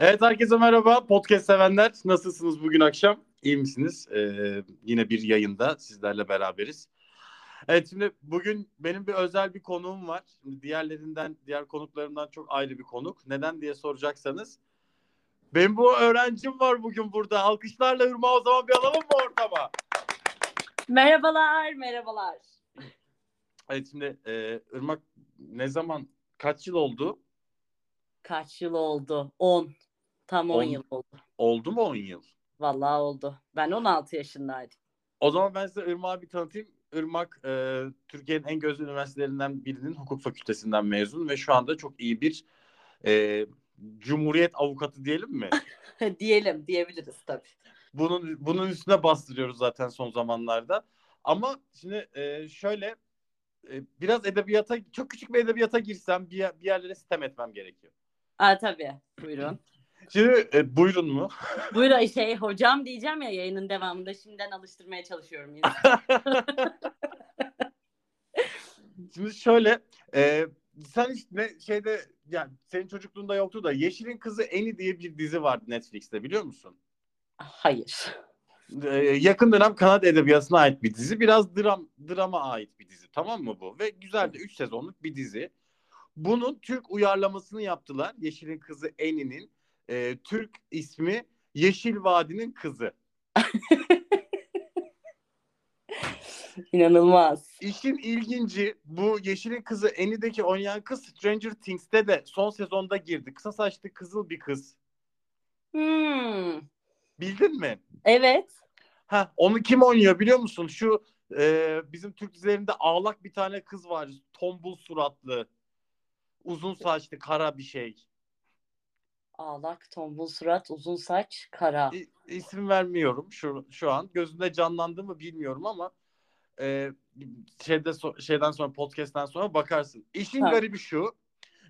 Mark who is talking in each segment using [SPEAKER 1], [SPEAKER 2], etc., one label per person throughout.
[SPEAKER 1] Evet herkese merhaba. Podcast sevenler nasılsınız bugün akşam? İyi misiniz? Ee, yine bir yayında sizlerle beraberiz. Evet şimdi bugün benim bir özel bir konuğum var. Şimdi diğerlerinden, diğer konuklarımdan çok ayrı bir konuk. Neden diye soracaksanız. Benim bu öğrencim var bugün burada. Alkışlarla Irma o zaman bir alalım mı ortama?
[SPEAKER 2] Merhabalar, merhabalar.
[SPEAKER 1] Evet şimdi e, Irmak ne zaman, kaç yıl oldu?
[SPEAKER 2] Kaç yıl oldu? 10. Tam 10
[SPEAKER 1] On.
[SPEAKER 2] yıl oldu.
[SPEAKER 1] Oldu mu 10 yıl?
[SPEAKER 2] Vallahi oldu. Ben 16 yaşındaydım.
[SPEAKER 1] O zaman ben size Irmak'ı bir tanıtayım. Irmak e, Türkiye'nin en gözde üniversitelerinden birinin hukuk fakültesinden mezun ve şu anda çok iyi bir e, cumhuriyet avukatı diyelim mi?
[SPEAKER 2] Diyelim, diyebiliriz tabii.
[SPEAKER 1] Bunun bunun üstüne bastırıyoruz zaten son zamanlarda. Ama şimdi e, şöyle e, biraz edebiyata çok küçük bir edebiyata girsem bir, bir yerlere sitem etmem gerekiyor.
[SPEAKER 2] Aa, tabii. Buyurun.
[SPEAKER 1] Şimdi e, buyurun mu?
[SPEAKER 2] Buyurun şey hocam diyeceğim ya yayının devamında şimdiden alıştırmaya çalışıyorum.
[SPEAKER 1] Şimdi şöyle e, sen hiç ne şeyde yani senin çocukluğunda yoktu da Yeşil'in Kızı Eni diye bir dizi vardı Netflix'te biliyor musun?
[SPEAKER 2] Hayır.
[SPEAKER 1] Ee, yakın dönem Kanada edebiyatına ait bir dizi. Biraz dram drama ait bir dizi. Tamam mı bu? Ve güzel de 3 sezonluk bir dizi. Bunun Türk uyarlamasını yaptılar. Yeşil'in kızı Eni'nin. Ee, Türk ismi Yeşil Vadi'nin kızı.
[SPEAKER 2] İnanılmaz.
[SPEAKER 1] İşin ilginci bu Yeşil'in kızı Eni'deki oynayan kız Stranger Things'te de son sezonda girdi. Kısa saçlı kızıl bir kız.
[SPEAKER 2] Hmm.
[SPEAKER 1] Bildin mi?
[SPEAKER 2] Evet.
[SPEAKER 1] Ha, onu kim oynuyor biliyor musun? Şu e, bizim Türk dizilerinde ağlak bir tane kız var. Tombul suratlı. Uzun saçlı kara bir şey.
[SPEAKER 2] Ağlak, tombul surat, uzun saç, kara.
[SPEAKER 1] İ, isim vermiyorum şu şu an. Gözünde canlandı mı bilmiyorum ama e, şeyde so- şeyden sonra podcast'ten sonra bakarsın. İşin
[SPEAKER 2] Ha.
[SPEAKER 1] garibi şu.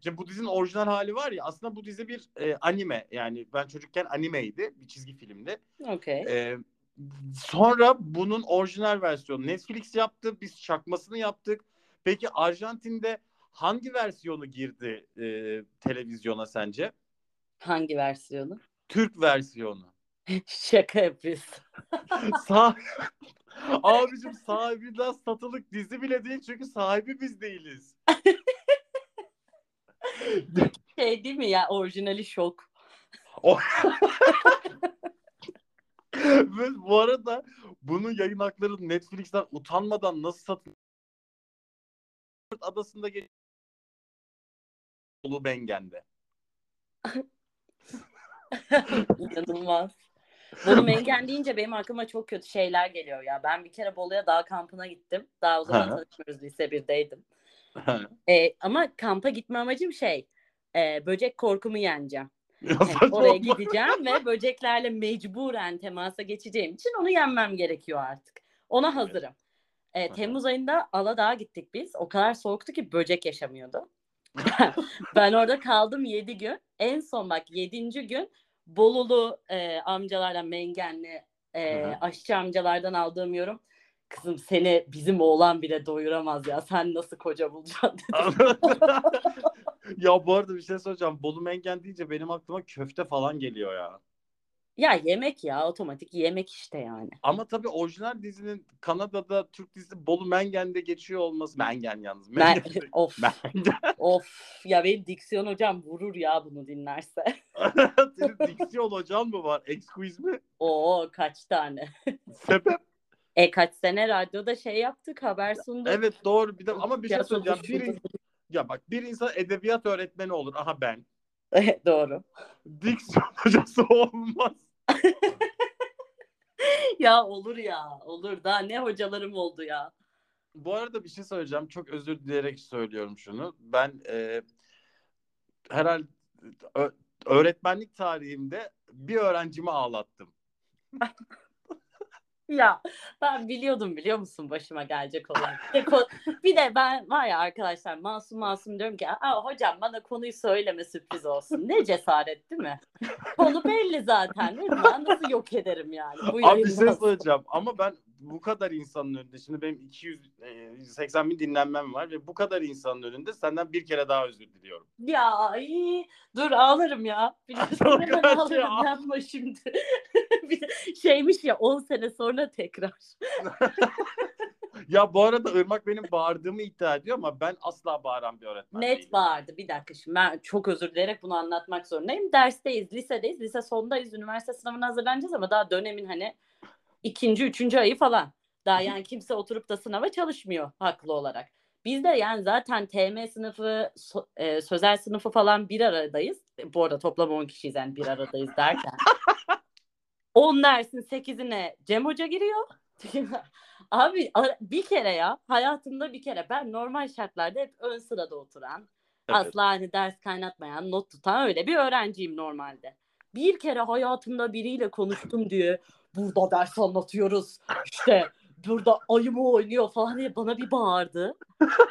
[SPEAKER 1] Şimdi bu dizinin orijinal hali var ya aslında bu dizi bir e, anime yani ben çocukken animeydi bir çizgi filmdi.
[SPEAKER 2] Okey.
[SPEAKER 1] Ee, sonra bunun orijinal versiyonu Netflix yaptı. Biz çakmasını yaptık. Peki Arjantin'de hangi versiyonu girdi e, televizyona sence?
[SPEAKER 2] Hangi versiyonu?
[SPEAKER 1] Türk versiyonu.
[SPEAKER 2] Şaka yapıyorsun.
[SPEAKER 1] Sah Abicim sahibinden satılık dizi bile değil çünkü sahibi biz değiliz.
[SPEAKER 2] Şey değil mi ya orijinali şok.
[SPEAKER 1] Bu arada bunun yayın hakları Netflix'ten utanmadan nasıl satın adasında geç Ulu Bengen'de.
[SPEAKER 2] İnanılmaz. Bolu Mengen deyince benim aklıma çok kötü şeyler geliyor ya. Ben bir kere Bolu'ya dağ kampına gittim. Daha o zaman tanışmıyoruz lise 1'deydim. Ee, ama kampa gitme amacım şey e, böcek korkumu yeneceğim.
[SPEAKER 1] Ya
[SPEAKER 2] Yani oraya gideceğim ve böceklerle mecburen temasa geçeceğim için onu yenmem gerekiyor artık. Ona hazırım.
[SPEAKER 1] Aha.
[SPEAKER 2] Temmuz ayında Aladağ'a gittik biz. O kadar soğuktu ki böcek yaşamıyordu. Ben orada kaldım 7 gün. En son bak 7. gün Bolulu e, amcalardan Mengenli e, aşçı amcalardan aldığım yorum. Kızım seni bizim oğlan bile doyuramaz ya. Sen nasıl koca bulacaksın dedi.
[SPEAKER 1] ya bu arada bir şey soracağım. Bolu Mengen deyince benim aklıma köfte falan geliyor ya.
[SPEAKER 2] Ya yemek ya otomatik yemek işte yani.
[SPEAKER 1] Ama tabii orijinal dizinin Kanada'da Türk dizisi Bolu Mengen'de geçiyor olması. Mengen yalnız.
[SPEAKER 2] Ben,
[SPEAKER 1] Mengen.
[SPEAKER 2] of
[SPEAKER 1] Mengen.
[SPEAKER 2] of ya benim diksiyon hocam vurur ya bunu dinlerse.
[SPEAKER 1] Senin diksiyon hocan mı var? Excuse mi?
[SPEAKER 2] Oo kaç tane.
[SPEAKER 1] Sebep?
[SPEAKER 2] E kaç sene radyoda şey yaptık haber sunduk.
[SPEAKER 1] Evet doğru. Bir de ama bir şey söyleyeceğim. Bir, in- ya bak bir insan edebiyat öğretmeni olur. Aha ben.
[SPEAKER 2] Doğru.
[SPEAKER 1] Diksiyon hocası olmaz.
[SPEAKER 2] Ya olur ya olur daha ne hocalarım oldu ya.
[SPEAKER 1] Bu arada bir şey söyleyeceğim. Çok özür dileyerek söylüyorum şunu. Ben e, herhalde öğretmenlik tarihimde bir öğrencimi ağlattım.
[SPEAKER 2] Ya ben biliyordum biliyor musun başıma gelecek olan. Bir de, ko- bir de ben var ya arkadaşlar masum masum diyorum ki Aa, hocam bana konuyu söyleme sürpriz olsun. Ne cesaret değil mi? Konu belli zaten. değil mi? Ben nasıl yok ederim yani. Bu
[SPEAKER 1] Abi bir şey söyleyeceğim ama ben bu kadar insanın önünde şimdi benim 280 bin dinlenmem var ve bu kadar insanın önünde senden bir kere daha özür diliyorum.
[SPEAKER 2] Ya ay, dur ağlarım ya. Biliyorsun hemen ağlarım
[SPEAKER 1] ya.
[SPEAKER 2] yapma şimdi. şeymiş ya 10 sene sonra tekrar.
[SPEAKER 1] Ya bu arada Irmak benim bağırdığımı iddia ediyor ama ben asla bağıran bir öğretmen
[SPEAKER 2] Net
[SPEAKER 1] değilim.
[SPEAKER 2] bağırdı. Bir dakika şimdi ben çok özür dileyerek bunu anlatmak zorundayım. Dersteyiz, lisedeyiz. Lise sondayız. Üniversite sınavına hazırlanacağız ama daha dönemin hani ikinci, üçüncü ayı falan. Daha yani kimse oturup da sınava çalışmıyor haklı olarak. Biz de yani zaten TM sınıfı, so- e, sözel sınıfı falan bir aradayız. E, Bu arada toplam 10 kişiyiz yani bir aradayız derken. 10 dersin 8'ine Cem Hoca giriyor. Abi bir kere ya hayatımda bir kere ben normal şartlarda hep ön sırada oturan
[SPEAKER 1] Evet.
[SPEAKER 2] asla hani ders kaynatmayan not tutan öyle bir öğrenciyim normalde. Bir kere hayatımda biriyle konuştum diye burada ders anlatıyoruz işte burada ayımı oynuyor falan diye bana bir bağırdı.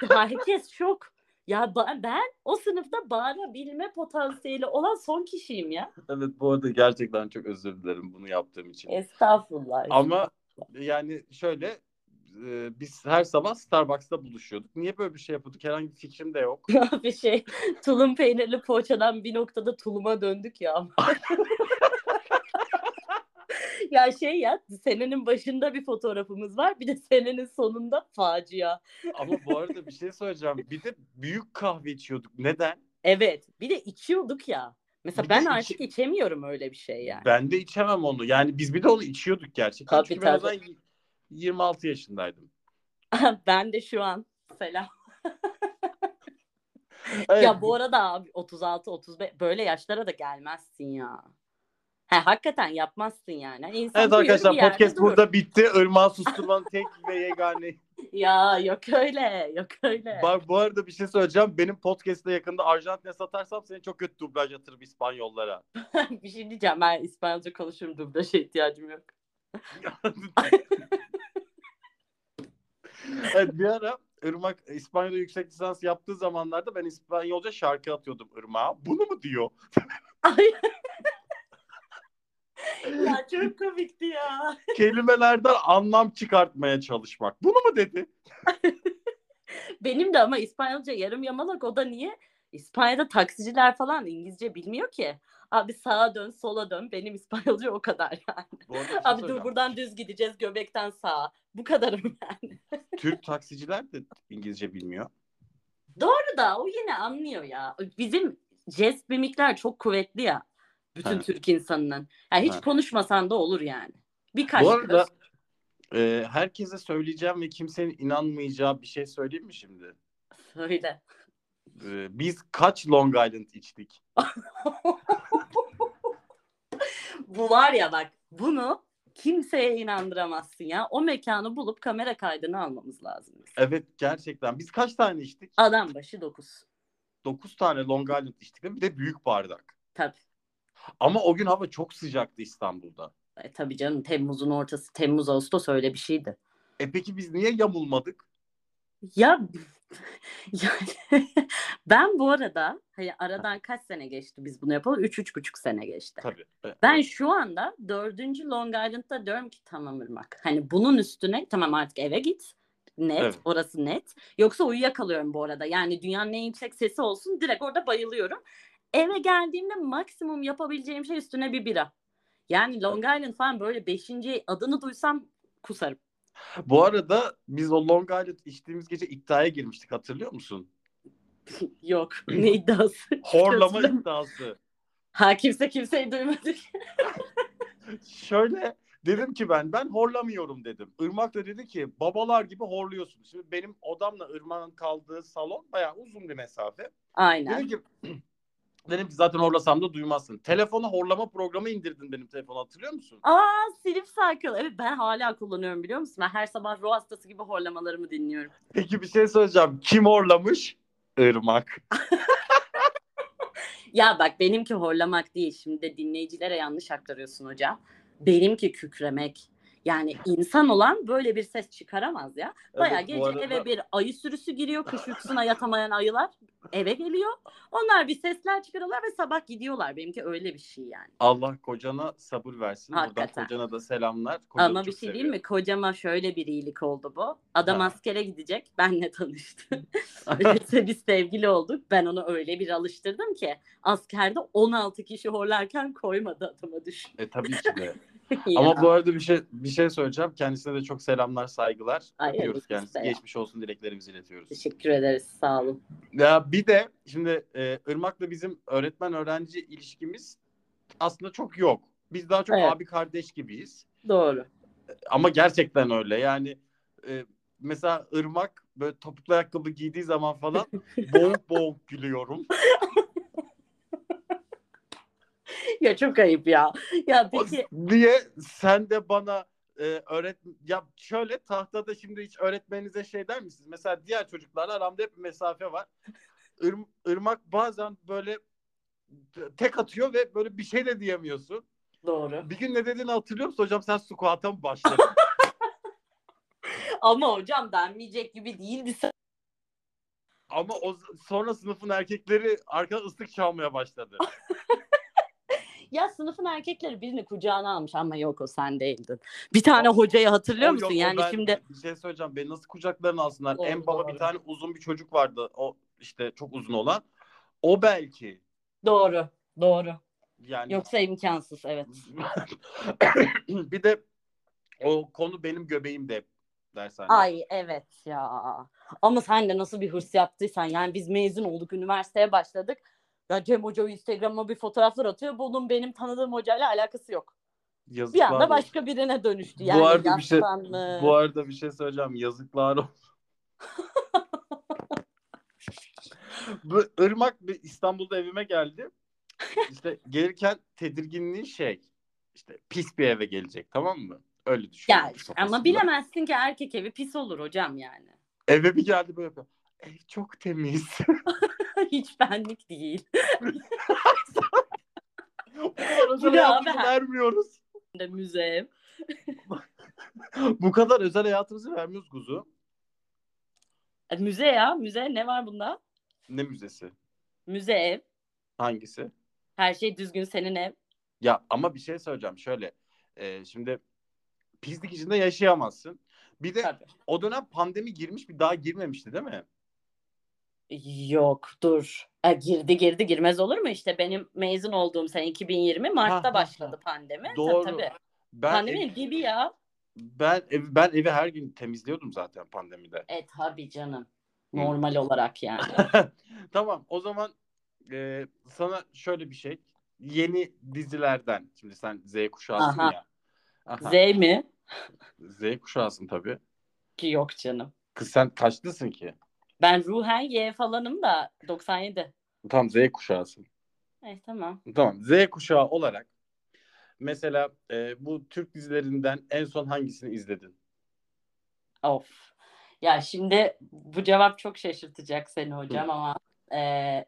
[SPEAKER 2] Herkes şok. Ya ba- ben o sınıfta bağırabilme potansiyeli olan son kişiyim ya.
[SPEAKER 1] Evet bu arada gerçekten çok özür dilerim bunu yaptığım için.
[SPEAKER 2] Estağfurullah.
[SPEAKER 1] Ama yani şöyle e, biz her sabah Starbucks'ta buluşuyorduk. Niye böyle bir şey yapıyorduk? Herhangi bir fikrim de yok.
[SPEAKER 2] bir şey tulum peynirli poğaçadan bir noktada tuluma döndük ya. ya şey ya senenin başında bir fotoğrafımız var bir de senenin sonunda facia.
[SPEAKER 1] Ama bu arada bir şey söyleyeceğim. Bir de büyük kahve içiyorduk. Neden?
[SPEAKER 2] Evet bir de içiyorduk ya. Mesela
[SPEAKER 1] Bir de
[SPEAKER 2] ben
[SPEAKER 1] içi-
[SPEAKER 2] artık içemiyorum öyle bir şey yani.
[SPEAKER 1] Ben de içemem onu. Yani biz bir de onu içiyorduk gerçekten.
[SPEAKER 2] Tabii,
[SPEAKER 1] Çünkü ben o
[SPEAKER 2] tabii.
[SPEAKER 1] zaman y- 26 yaşındaydım.
[SPEAKER 2] ben de şu an selam.
[SPEAKER 1] Evet,
[SPEAKER 2] Ya bu arada abi 36 35 böyle yaşlara da gelmezsin ya. He hakikaten yapmazsın yani. Hani İnsan
[SPEAKER 1] Evet arkadaşlar podcast
[SPEAKER 2] durur.
[SPEAKER 1] burada bitti. Irmağı susturmanın tek ve yegane.
[SPEAKER 2] Ya yok öyle yok öyle.
[SPEAKER 1] Bak bu arada bir şey söyleyeceğim. Benim podcast'te yakında Arjantin'e satarsam seni çok kötü dublaj atırım İspanyollara.
[SPEAKER 2] bir şey diyeceğim ben İspanyolca konuşurum dublaja ihtiyacım yok.
[SPEAKER 1] evet bir ara Irmak İspanyolca yüksek lisans yaptığı zamanlarda ben İspanyolca şarkı atıyordum Irmak'a. Bunu mu diyor?
[SPEAKER 2] Ya çok komikti ya.
[SPEAKER 1] Kelimelerden anlam çıkartmaya çalışmak. Bunu mu dedi?
[SPEAKER 2] Benim de ama İspanyolca yarım yamalak o da niye? İspanya'da taksiciler falan İngilizce bilmiyor ki. Abi sağa dön sola dön benim İspanyolca o kadar yani.
[SPEAKER 1] Şey
[SPEAKER 2] Abi dur buradan düz gideceğiz göbekten sağa. Bu kadarım yani.
[SPEAKER 1] Türk taksiciler de İngilizce bilmiyor.
[SPEAKER 2] Doğru da o yine anlıyor ya. Bizim jest mimikler çok kuvvetli ya. Bütün
[SPEAKER 1] Ha.
[SPEAKER 2] Türk insanının. Yani hiç
[SPEAKER 1] Ha.
[SPEAKER 2] konuşmasan da olur yani. Birkaç
[SPEAKER 1] Bu arada e, herkese söyleyeceğim ve kimsenin inanmayacağı bir şey söyleyeyim mi şimdi?
[SPEAKER 2] Söyle.
[SPEAKER 1] E, biz kaç Long Island içtik?
[SPEAKER 2] Bu var ya bak bunu kimseye inandıramazsın ya. O mekanı bulup kamera kaydını almamız lazım.
[SPEAKER 1] Evet gerçekten. Biz kaç tane içtik?
[SPEAKER 2] Adam başı 9.
[SPEAKER 1] 9 tane Long Island içtik bir de büyük bardak.
[SPEAKER 2] Tabii.
[SPEAKER 1] Ama o gün hava çok sıcaktı İstanbul'da.
[SPEAKER 2] E, tabii canım Temmuz'un ortası. Temmuz Ağustos öyle bir şeydi.
[SPEAKER 1] E peki biz niye yamulmadık?
[SPEAKER 2] Ya yani ben bu arada hani aradan kaç sene geçti biz bunu yapalım? Üç, üç buçuk sene geçti.
[SPEAKER 1] Tabii. E,
[SPEAKER 2] Ben şu anda dördüncü Long Island'da diyorum ki tamam Irmak. Hani bunun üstüne tamam artık eve git. Net.
[SPEAKER 1] Evet.
[SPEAKER 2] Orası net. Yoksa uyuyakalıyorum bu arada. Yani dünyanın en yüksek sesi olsun. Direkt orada bayılıyorum. Eve geldiğimde maksimum yapabileceğim şey üstüne bir bira. Yani Long Island falan böyle beşinci adını duysam kusarım.
[SPEAKER 1] Bu arada biz o Long Island içtiğimiz gece iddiaya girmiştik hatırlıyor musun?
[SPEAKER 2] Yok. Ne iddiası?
[SPEAKER 1] Horlama iddiası.
[SPEAKER 2] Ha kimse kimseyi duymadı.
[SPEAKER 1] Şöyle dedim ki ben ben horlamıyorum dedim. Irmak da dedi ki babalar gibi horluyorsun. Şimdi benim odamla Irmak'ın kaldığı salon bayağı uzun bir mesafe.
[SPEAKER 2] Aynen.
[SPEAKER 1] Dedim ki dedim ki zaten horlasam da duymazsın. Telefona horlama programı indirdin benim telefona hatırlıyor musun?
[SPEAKER 2] Aa Sleep Cycle. Evet ben hala kullanıyorum biliyor musun? Ben her sabah ruh hastası gibi horlamalarımı dinliyorum.
[SPEAKER 1] Peki bir şey söyleyeceğim. Kim horlamış? Irmak.
[SPEAKER 2] Ya bak benimki horlamak değil. Şimdi de dinleyicilere yanlış aktarıyorsun hocam. Benimki kükremek. Yani insan olan böyle bir ses çıkaramaz ya. Baya
[SPEAKER 1] Evet,
[SPEAKER 2] gece
[SPEAKER 1] arada-
[SPEAKER 2] eve bir ayı sürüsü giriyor. Kış uykusuna yatamayan ayılar eve geliyor. Onlar bir sesler çıkarıyorlar ve sabah gidiyorlar. Benimki öyle bir şey yani.
[SPEAKER 1] Allah kocana sabır versin.
[SPEAKER 2] Hakikaten.
[SPEAKER 1] Buradan kocana da selamlar. Kocanı
[SPEAKER 2] Ama bir şey
[SPEAKER 1] seviyor.
[SPEAKER 2] değil mi? Kocama şöyle bir iyilik oldu bu. Adam
[SPEAKER 1] Ha.
[SPEAKER 2] askere gidecek. Benle tanıştı. Biz sevgili olduk. Ben onu öyle bir alıştırdım ki askerde 16 kişi horlarken koymadı adama düşün.
[SPEAKER 1] E tabii ki de. Ama bu arada bir şey bir şey söyleyeceğim. Kendisine de çok selamlar, saygılar.
[SPEAKER 2] Ay,
[SPEAKER 1] Öpüyoruz kendisine. Geçmiş olsun dileklerimizi iletiyoruz.
[SPEAKER 2] Teşekkür ederiz. Sağ olun.
[SPEAKER 1] Ya bir de şimdi e, Irmak'la bizim öğretmen öğrenci ilişkimiz aslında çok yok. Biz daha çok
[SPEAKER 2] Evet.
[SPEAKER 1] abi kardeş gibiyiz.
[SPEAKER 2] Doğru.
[SPEAKER 1] Ama gerçekten öyle. Yani e, mesela Irmak böyle topuklu ayakkabı giydiği zaman falan boğuk boğuk gülüyorum.
[SPEAKER 2] Ya çok ayıp ya. Ya peki
[SPEAKER 1] Niye sen de bana e, öğret ya şöyle tahtada şimdi hiç öğretmeninize şey der misiniz? Mesela diğer çocuklarla aramda hep bir mesafe var. Ir- Irmak bazen böyle tek atıyor ve böyle bir şey de diyemiyorsun.
[SPEAKER 2] doğru.
[SPEAKER 1] Bir gün ne dediğini hatırlıyor musun hocam? Sen squat'a mı başladın?
[SPEAKER 2] Ama hocam denmeyecek gibi değildi.
[SPEAKER 1] Ama o sonra sınıfın erkekleri arkada ıslık çalmaya başladı.
[SPEAKER 2] Ya sınıfın erkekleri birini kucağına almış ama yok o sen değildin. Bir tane hocayı hatırlıyor
[SPEAKER 1] O
[SPEAKER 2] musun?
[SPEAKER 1] yok,
[SPEAKER 2] yani
[SPEAKER 1] ben-
[SPEAKER 2] şimdi
[SPEAKER 1] bir şey söyleyeceğim. Beni nasıl kucaklarına alsınlar?
[SPEAKER 2] Doğru,
[SPEAKER 1] en baba
[SPEAKER 2] doğru.
[SPEAKER 1] bir tane uzun bir çocuk vardı. O işte çok uzun olan. O belki.
[SPEAKER 2] doğru. Doğru.
[SPEAKER 1] Yani
[SPEAKER 2] Yoksa imkansız evet.
[SPEAKER 1] bir de o konu benim göbeğimde dershane.
[SPEAKER 2] Ay evet ya. Ama sen de nasıl bir hırs yaptıysan yani biz mezun olduk üniversiteye başladık. Ya Cem Hoca Instagram'a bir fotoğraflar atıyor. Bunun benim tanıdığım hocayla alakası yok. Bir
[SPEAKER 1] Yazıklar
[SPEAKER 2] anda
[SPEAKER 1] olsun.
[SPEAKER 2] başka birine dönüştü. Yani
[SPEAKER 1] bu arada bir şey
[SPEAKER 2] yaşlanmış.
[SPEAKER 1] bu arada bir şey söyleyeceğim. Yazıklar olsun. bu Irmak bir İstanbul'da evime geldi. İşte gelirken tedirginliği şey işte pis bir eve gelecek tamam mı? Öyle düşünüyorum.
[SPEAKER 2] Ya ama bilemezsin ki erkek evi pis olur hocam yani.
[SPEAKER 1] Eve bir geldi böyle. Ev çok temiz.
[SPEAKER 2] Hiç benlik değil.
[SPEAKER 1] Bu kadar özel hayatımızı
[SPEAKER 2] abi?
[SPEAKER 1] vermiyoruz.
[SPEAKER 2] De müze.
[SPEAKER 1] Bu kadar özel hayatımızı vermiyoruz kuzu.
[SPEAKER 2] E, Müze ya. Müze ne var bunda?
[SPEAKER 1] Ne müzesi?
[SPEAKER 2] Müze ev.
[SPEAKER 1] Hangisi?
[SPEAKER 2] Her şey düzgün senin ev.
[SPEAKER 1] Ya ama bir şey söyleyeceğim şöyle. e, şimdi pislik içinde yaşayamazsın. Bir de
[SPEAKER 2] Tabii.
[SPEAKER 1] o dönem pandemi girmiş bir daha girmemişti değil mi?
[SPEAKER 2] Yok dur. E, girdi girdi girmez olur mu? İşte benim mezun olduğum sene 2020 Mart'ta
[SPEAKER 1] Ha,
[SPEAKER 2] başladı
[SPEAKER 1] ha.
[SPEAKER 2] pandemi.
[SPEAKER 1] Doğru.
[SPEAKER 2] Tabii, tabii.
[SPEAKER 1] Ben ev-
[SPEAKER 2] dibi ya.
[SPEAKER 1] ben ev, ben evi her gün temizliyordum zaten pandemide.
[SPEAKER 2] E tabii canım. Normal olarak yani.
[SPEAKER 1] tamam o zaman e, sana şöyle bir şey. Yeni dizilerden. Şimdi sen Z kuşağısın
[SPEAKER 2] Aha.
[SPEAKER 1] ya. Aha.
[SPEAKER 2] Z mi?
[SPEAKER 1] Z kuşağısın tabii.
[SPEAKER 2] Ki yok canım.
[SPEAKER 1] Kız sen kaçlısın ki?
[SPEAKER 2] Ben ruhen Y falanım da 97.
[SPEAKER 1] Tam Z kuşağısın.
[SPEAKER 2] Eh tamam.
[SPEAKER 1] Tamam. Z kuşağı olarak mesela e, bu Türk dizilerinden en son hangisini izledin?
[SPEAKER 2] Of. Ya şimdi bu cevap çok şaşırtacak seni hocam ama e,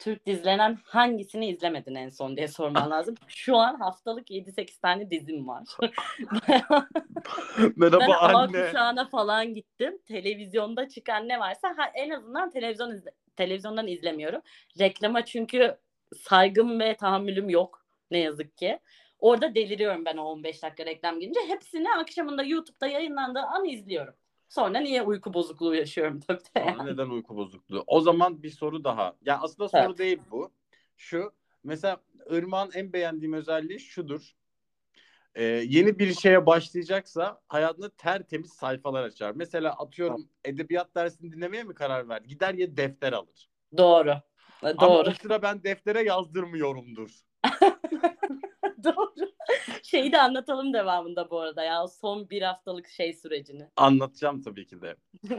[SPEAKER 2] Türk dizilerinden hangisini izlemedin en son diye sorman lazım. Şu an haftalık 7-8 tane dizim var. ben
[SPEAKER 1] Merhaba
[SPEAKER 2] A
[SPEAKER 1] anne.
[SPEAKER 2] kuşağına falan gittim. Televizyonda çıkan ne varsa ha, en azından televizyon izle- televizyondan izlemiyorum. Reklama çünkü saygım ve tahammülüm yok ne yazık ki. Orada deliriyorum ben o 15 dakika reklam girince. Hepsini akşamında YouTube'da yayınlandığı an izliyorum. Sonra niye uyku bozukluğu yaşıyorum tabii de.
[SPEAKER 1] Sonra
[SPEAKER 2] yani.
[SPEAKER 1] neden uyku bozukluğu? O zaman bir soru daha. Ya aslında soru
[SPEAKER 2] Evet.
[SPEAKER 1] değil bu. Şu mesela Irmak'ın en beğendiğim özelliği şudur. Ee, yeni bir şeye başlayacaksa hayatında tertemiz sayfalar açar. Mesela atıyorum edebiyat dersini dinlemeye mi karar verdi? Gider ya defter alır.
[SPEAKER 2] Doğru.
[SPEAKER 1] Ama
[SPEAKER 2] Doğru.
[SPEAKER 1] o sıra ben deftere yazdırmıyorumdur.
[SPEAKER 2] Doğru. Şeyi de anlatalım devamında bu arada ya. Son bir haftalık şey sürecini.
[SPEAKER 1] Anlatacağım tabii ki de.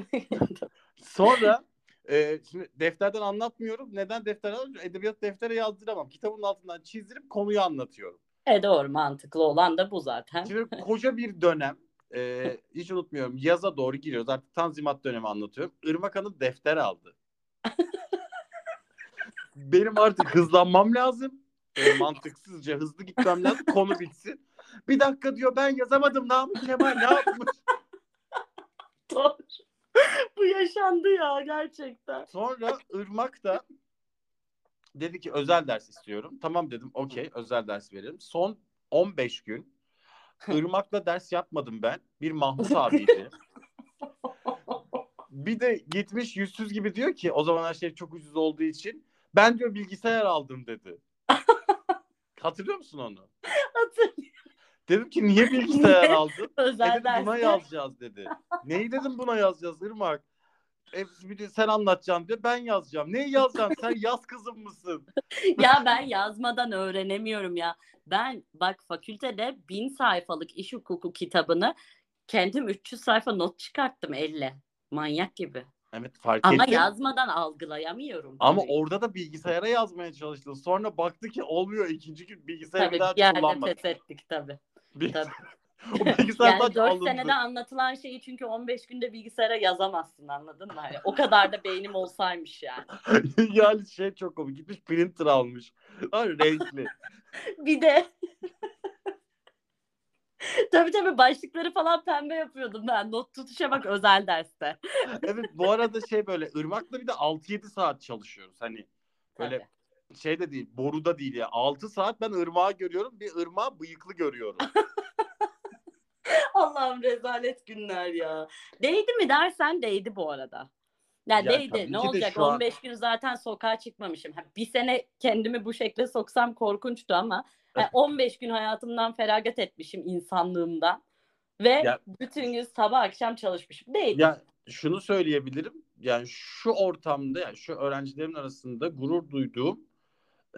[SPEAKER 1] Sonra e, şimdi defterden anlatmıyorum. Neden defter? Edebiyat deftere yazdıramam. Kitabın altından çizdirip konuyu anlatıyorum.
[SPEAKER 2] e doğru mantıklı olan da bu zaten.
[SPEAKER 1] Şimdi koca bir dönem e, hiç unutmuyorum yaza doğru giriyoruz. Artık Tanzimat dönemi anlatıyorum. Irmak Hanım defter aldı. Benim artık hızlanmam lazım. E, mantıksızca hızlı gitmem lazım. Konu bitsin. Bir dakika diyor ben yazamadım Namık Kemal ne yapmış?
[SPEAKER 2] Doğru. Bu yaşandı ya gerçekten.
[SPEAKER 1] Sonra Irmak da dedi ki özel ders istiyorum. Tamam dedim okey özel ders verelim. Son 15 gün Irmak'la ders yapmadım ben. Bir Mahmut abiydi. bir de gitmiş yüzsüz gibi diyor ki o zaman her şey çok ucuz olduğu için ben diyor bilgisayar aldım dedi. Hatırlıyor musun onu?
[SPEAKER 2] Hatırlıyorum.
[SPEAKER 1] Dedim ki niye bilgisayar aldın? E
[SPEAKER 2] Özel
[SPEAKER 1] dedim buna yazacağız dedi. Neyi dedim buna yazacağız Irmak? Bir de sen anlatacaksın diyor. Ben yazacağım. Neyi yazacaksın? Sen yaz kızım mısın?
[SPEAKER 2] ya ben yazmadan öğrenemiyorum ya. Ben bak fakültede bin sayfalık iş hukuku kitabını kendim 300 sayfa not çıkarttım elle. Manyak gibi.
[SPEAKER 1] Evet fark
[SPEAKER 2] Ama
[SPEAKER 1] ettim.
[SPEAKER 2] yazmadan algılayamıyorum.
[SPEAKER 1] Ama
[SPEAKER 2] tabii.
[SPEAKER 1] orada da bilgisayara yazmaya çalıştın. Sonra baktı ki olmuyor. ikinci gün bilgisayarı
[SPEAKER 2] tabii
[SPEAKER 1] bir daha
[SPEAKER 2] bir yerde
[SPEAKER 1] kullanmadı.
[SPEAKER 2] pes ettik tabii. Tabii.
[SPEAKER 1] o
[SPEAKER 2] Yani 4
[SPEAKER 1] alındı.
[SPEAKER 2] senede anlatılan şeyi çünkü 15 günde bilgisayara yazamazsın anladın mı? Hani o kadar da beynim olsaymış yani.
[SPEAKER 1] yani şey çok komik. Gitmiş printer almış. Ay, renkli.
[SPEAKER 2] Bir de tabii tabii başlıkları falan pembe yapıyordum ben. Not tutuşa bak özel derste.
[SPEAKER 1] evet bu arada şey böyle ırmakla bir de 6-7 saat çalışıyoruz. Hani böyle
[SPEAKER 2] Tabii.
[SPEAKER 1] şey de değil boruda değil ya. 6 saat ben ırmağı görüyorum. Bir ırmağı bıyıklı görüyorum.
[SPEAKER 2] Allah'ım rezalet günler ya. Değdi mi dersen değdi bu arada. Yani
[SPEAKER 1] Ya
[SPEAKER 2] değdi.
[SPEAKER 1] de
[SPEAKER 2] Ne olacak?
[SPEAKER 1] an-
[SPEAKER 2] 15 gün zaten sokağa çıkmamışım. Bir sene kendimi bu şekle soksam korkunçtu ama ha, 15 gün hayatımdan feragat etmişim insanlığımdan. Ve
[SPEAKER 1] Ya-
[SPEAKER 2] bütün gün sabah akşam çalışmışım. Değdi.
[SPEAKER 1] ya şunu söyleyebilirim. Yani şu ortamda yani şu öğrencilerin arasında gurur duyduğum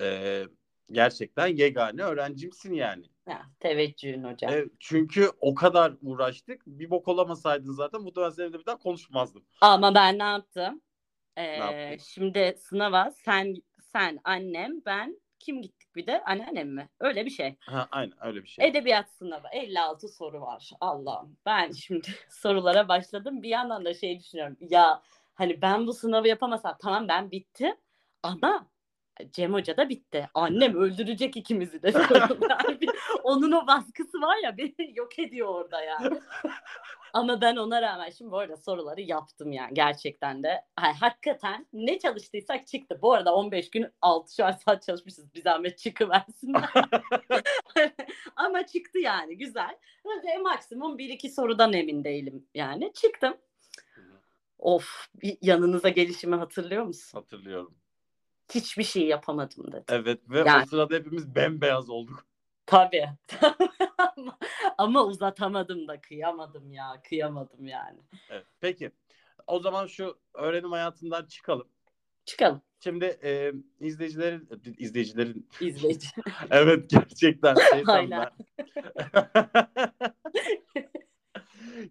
[SPEAKER 1] e, gerçekten yegane öğrencimsin yani.
[SPEAKER 2] Ha, teveccühün hocam.
[SPEAKER 1] E, çünkü o kadar uğraştık. Bir bok olamasaydın zaten muhtemelen seninle bir daha konuşmazdım.
[SPEAKER 2] Ama ben ne yaptım? Ee,
[SPEAKER 1] yaptın?
[SPEAKER 2] şimdi sınava sen sen annem ben kim gittik bir de anneannem mi? Öyle bir şey.
[SPEAKER 1] Ha, aynen öyle bir şey.
[SPEAKER 2] Edebiyat sınavı 56 soru var. Allah'ım. Ben şimdi sorulara başladım. Bir yandan da şey düşünüyorum. Ya hani ben bu sınavı yapamasam tamam ben bittim ama Cem Hoca da bitti. Annem öldürecek ikimizi de. Onun o baskısı var ya beni yok ediyor orada yani. Ama ben ona rağmen şimdi bu arada soruları yaptım yani gerçekten de. Hay, hakikaten ne çalıştıysak çıktı. Bu arada 15 gün 6'şar saat çalışmışız. Bir zahmet çıkıversinler. Ama çıktı yani güzel. Ve maksimum bir iki sorudan emin değilim yani. Çıktım. Of yanınıza gelişimi hatırlıyor musun?
[SPEAKER 1] Hatırlıyorum.
[SPEAKER 2] Hiçbir şey yapamadım dedi.
[SPEAKER 1] Evet ve
[SPEAKER 2] Yani-
[SPEAKER 1] o sırada hepimiz bembeyaz olduk.
[SPEAKER 2] Tabii. ama, ama uzatamadım da kıyamadım ya. Kıyamadım yani.
[SPEAKER 1] Evet. Peki. O zaman şu öğrenim hayatından çıkalım.
[SPEAKER 2] Çıkalım
[SPEAKER 1] Şimdi e, izleyicilerin izleyicilerin
[SPEAKER 2] izleyici.
[SPEAKER 1] evet gerçekten şey
[SPEAKER 2] Aynen.
[SPEAKER 1] sandılar.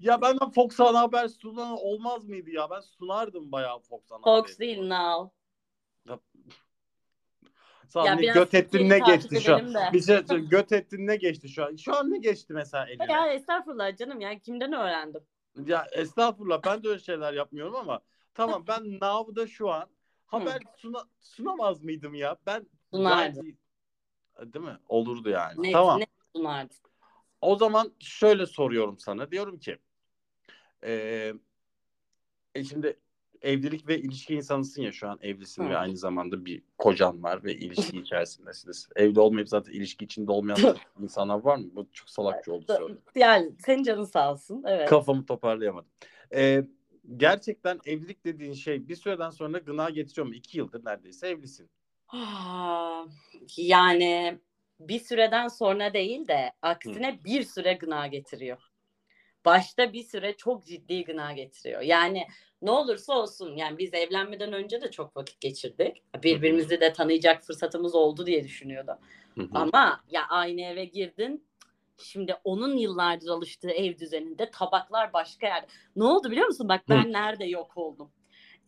[SPEAKER 1] ya benden Fox Ana Haber sunan olmaz mıydı ya? Ben sunardım bayağı Fox Ana
[SPEAKER 2] Fox değil now.
[SPEAKER 1] Sağ.
[SPEAKER 2] Ya biraz
[SPEAKER 1] göt ettin ne geçti şu an?
[SPEAKER 2] de.
[SPEAKER 1] Bir şey göt ettin ne geçti şu an? Şu an ne geçti mesela eline?
[SPEAKER 2] Ya estağfurullah canım ya kimden öğrendim?
[SPEAKER 1] Ya estağfurullah ben de öyle şeyler yapmıyorum ama tamam ben Now'da şu an haber suna, sunamaz mıydım ya? Ben
[SPEAKER 2] Sunardın.
[SPEAKER 1] gayet- Değil mi? Olurdu yani.
[SPEAKER 2] Ne,
[SPEAKER 1] tamam.
[SPEAKER 2] ne sunardın?
[SPEAKER 1] O zaman şöyle soruyorum sana. Diyorum ki e şimdi evlilik ve ilişki insanısın ya şu an evlisin
[SPEAKER 2] Hı.
[SPEAKER 1] ve aynı zamanda bir kocan var ve ilişki içerisindesiniz. Evli olmayıp zaten ilişki içinde olmayan insanlar var mı? Bu çok salakça oldu soru.
[SPEAKER 2] Yani senin canın sağ olsun. Evet.
[SPEAKER 1] Kafamı toparlayamadım. Ee, gerçekten evlilik dediğin şey bir süreden sonra gına getiriyor mu? İki yıldır neredeyse evlisin.
[SPEAKER 2] Ah, yani bir süreden sonra değil de aksine bir süre gına getiriyor. Başta bir süre çok ciddi gına getiriyor. Yani ne olursa olsun yani biz evlenmeden önce de çok vakit geçirdik. Birbirimizi de tanıyacak fırsatımız oldu diye düşünüyordum.
[SPEAKER 1] Hı hı.
[SPEAKER 2] Ama ya aynı eve girdin. Şimdi onun yıllardır alıştığı ev düzeninde tabaklar başka yerde. Ne oldu biliyor musun? Bak ben nerede yok oldum.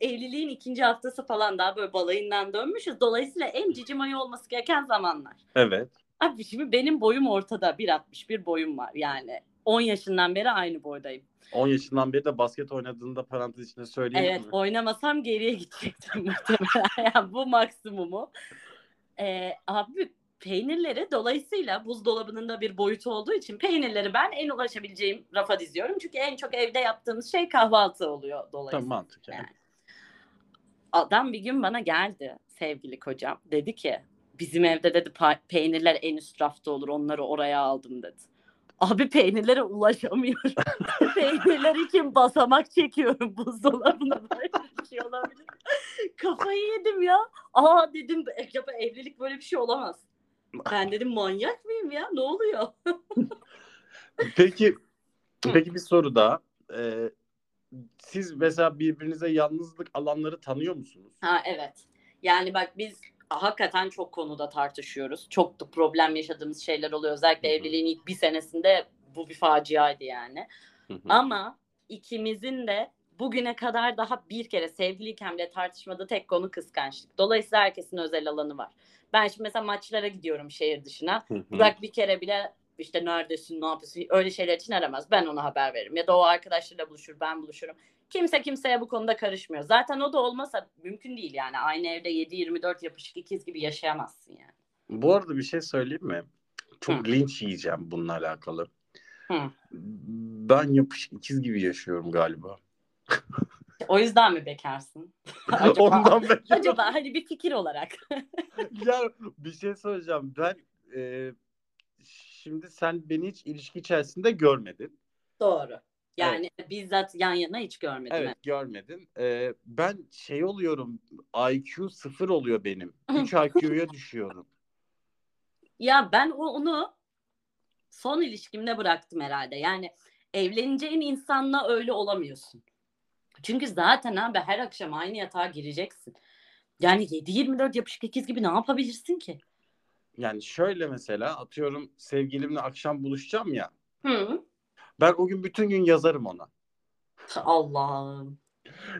[SPEAKER 2] Evliliğin ikinci haftası falan daha böyle balayından dönmüşüz. Dolayısıyla en cicim ayı olması gereken zamanlar.
[SPEAKER 1] Evet.
[SPEAKER 2] Abi şimdi benim boyum ortada. 1.61 boyum var yani. 10 yaşından beri aynı boydayım.
[SPEAKER 1] 10 yaşından beri de basket oynadığında parantez içinde söyleyeyim
[SPEAKER 2] Evet
[SPEAKER 1] mi?
[SPEAKER 2] oynamasam geriye gidecektim muhtemelen. yani bu maksimumu. Ee, abi peynirleri dolayısıyla buzdolabının da bir boyutu olduğu için peynirleri ben en ulaşabileceğim rafa diziyorum. Çünkü en çok evde yaptığımız şey kahvaltı oluyor dolayısıyla.
[SPEAKER 1] Tamam mantık yani.
[SPEAKER 2] Yani. Adam bir gün bana geldi sevgili kocam. Dedi ki bizim evde dedi peynirler en üst rafta olur onları oraya aldım dedi. Abi peynirlere ulaşamıyorum. Peynirler için basamak çekiyorum buzdolabına böyle bir şey olabilir. Kafayı yedim ya. Aa dedim acaba evlilik böyle bir şey olamaz. Ben dedim manyak mıyım ya ne oluyor?
[SPEAKER 1] Peki peki bir soru daha. Ee, siz mesela birbirinize yalnızlık alanları tanıyor musunuz?
[SPEAKER 2] Ha evet. Yani bak biz hakikaten çok konuda tartışıyoruz. Çok da problem yaşadığımız şeyler oluyor. Özellikle
[SPEAKER 1] Hı hı.
[SPEAKER 2] evliliğin ilk bir senesinde bu bir faciaydı yani.
[SPEAKER 1] Hı hı.
[SPEAKER 2] Ama ikimizin de bugüne kadar daha bir kere sevgiliyken bile tartışmadığı tek konu kıskançlık. Dolayısıyla herkesin özel alanı var. Ben şimdi mesela maçlara gidiyorum şehir dışına.
[SPEAKER 1] Hı hı.
[SPEAKER 2] Burak bir kere bile işte neredesin, ne yapıyorsun öyle şeyler için aramaz. Ben ona haber veririm. Ya da o arkadaşlarıyla buluşur, ben buluşurum. Kimse kimseye bu konuda karışmıyor. Zaten o da olmasa mümkün değil yani. Aynı evde 7-24 yapışık ikiz gibi yaşayamazsın yani.
[SPEAKER 1] Bu arada bir şey söyleyeyim mi? Çok
[SPEAKER 2] Hı.
[SPEAKER 1] linç yiyeceğim bununla alakalı.
[SPEAKER 2] Hı.
[SPEAKER 1] Ben yapışık ikiz gibi yaşıyorum galiba.
[SPEAKER 2] O yüzden mi bekarsın? acaba,
[SPEAKER 1] Ondan bekliyorum.
[SPEAKER 2] acaba hani bir fikir olarak.
[SPEAKER 1] ya bir şey söyleyeceğim. Ben e, şimdi sen beni hiç ilişki içerisinde görmedin.
[SPEAKER 2] Doğru. Yani bizzat yan yana hiç görmedim.
[SPEAKER 1] Evet görmedin. E, ben şey oluyorum. IQ sıfır oluyor benim. 3 IQ'ya düşüyorum.
[SPEAKER 2] Ya ben onu son ilişkimde bıraktım herhalde. Yani evleneceğin insanla öyle olamıyorsun. Çünkü zaten abi her akşam aynı yatağa gireceksin. Yani 7-24 yapışık ikiz gibi ne yapabilirsin ki?
[SPEAKER 1] Yani şöyle mesela atıyorum sevgilimle akşam buluşacağım ya.
[SPEAKER 2] Hı.
[SPEAKER 1] Ben o gün bütün gün yazarım ona.
[SPEAKER 2] Allah'ım.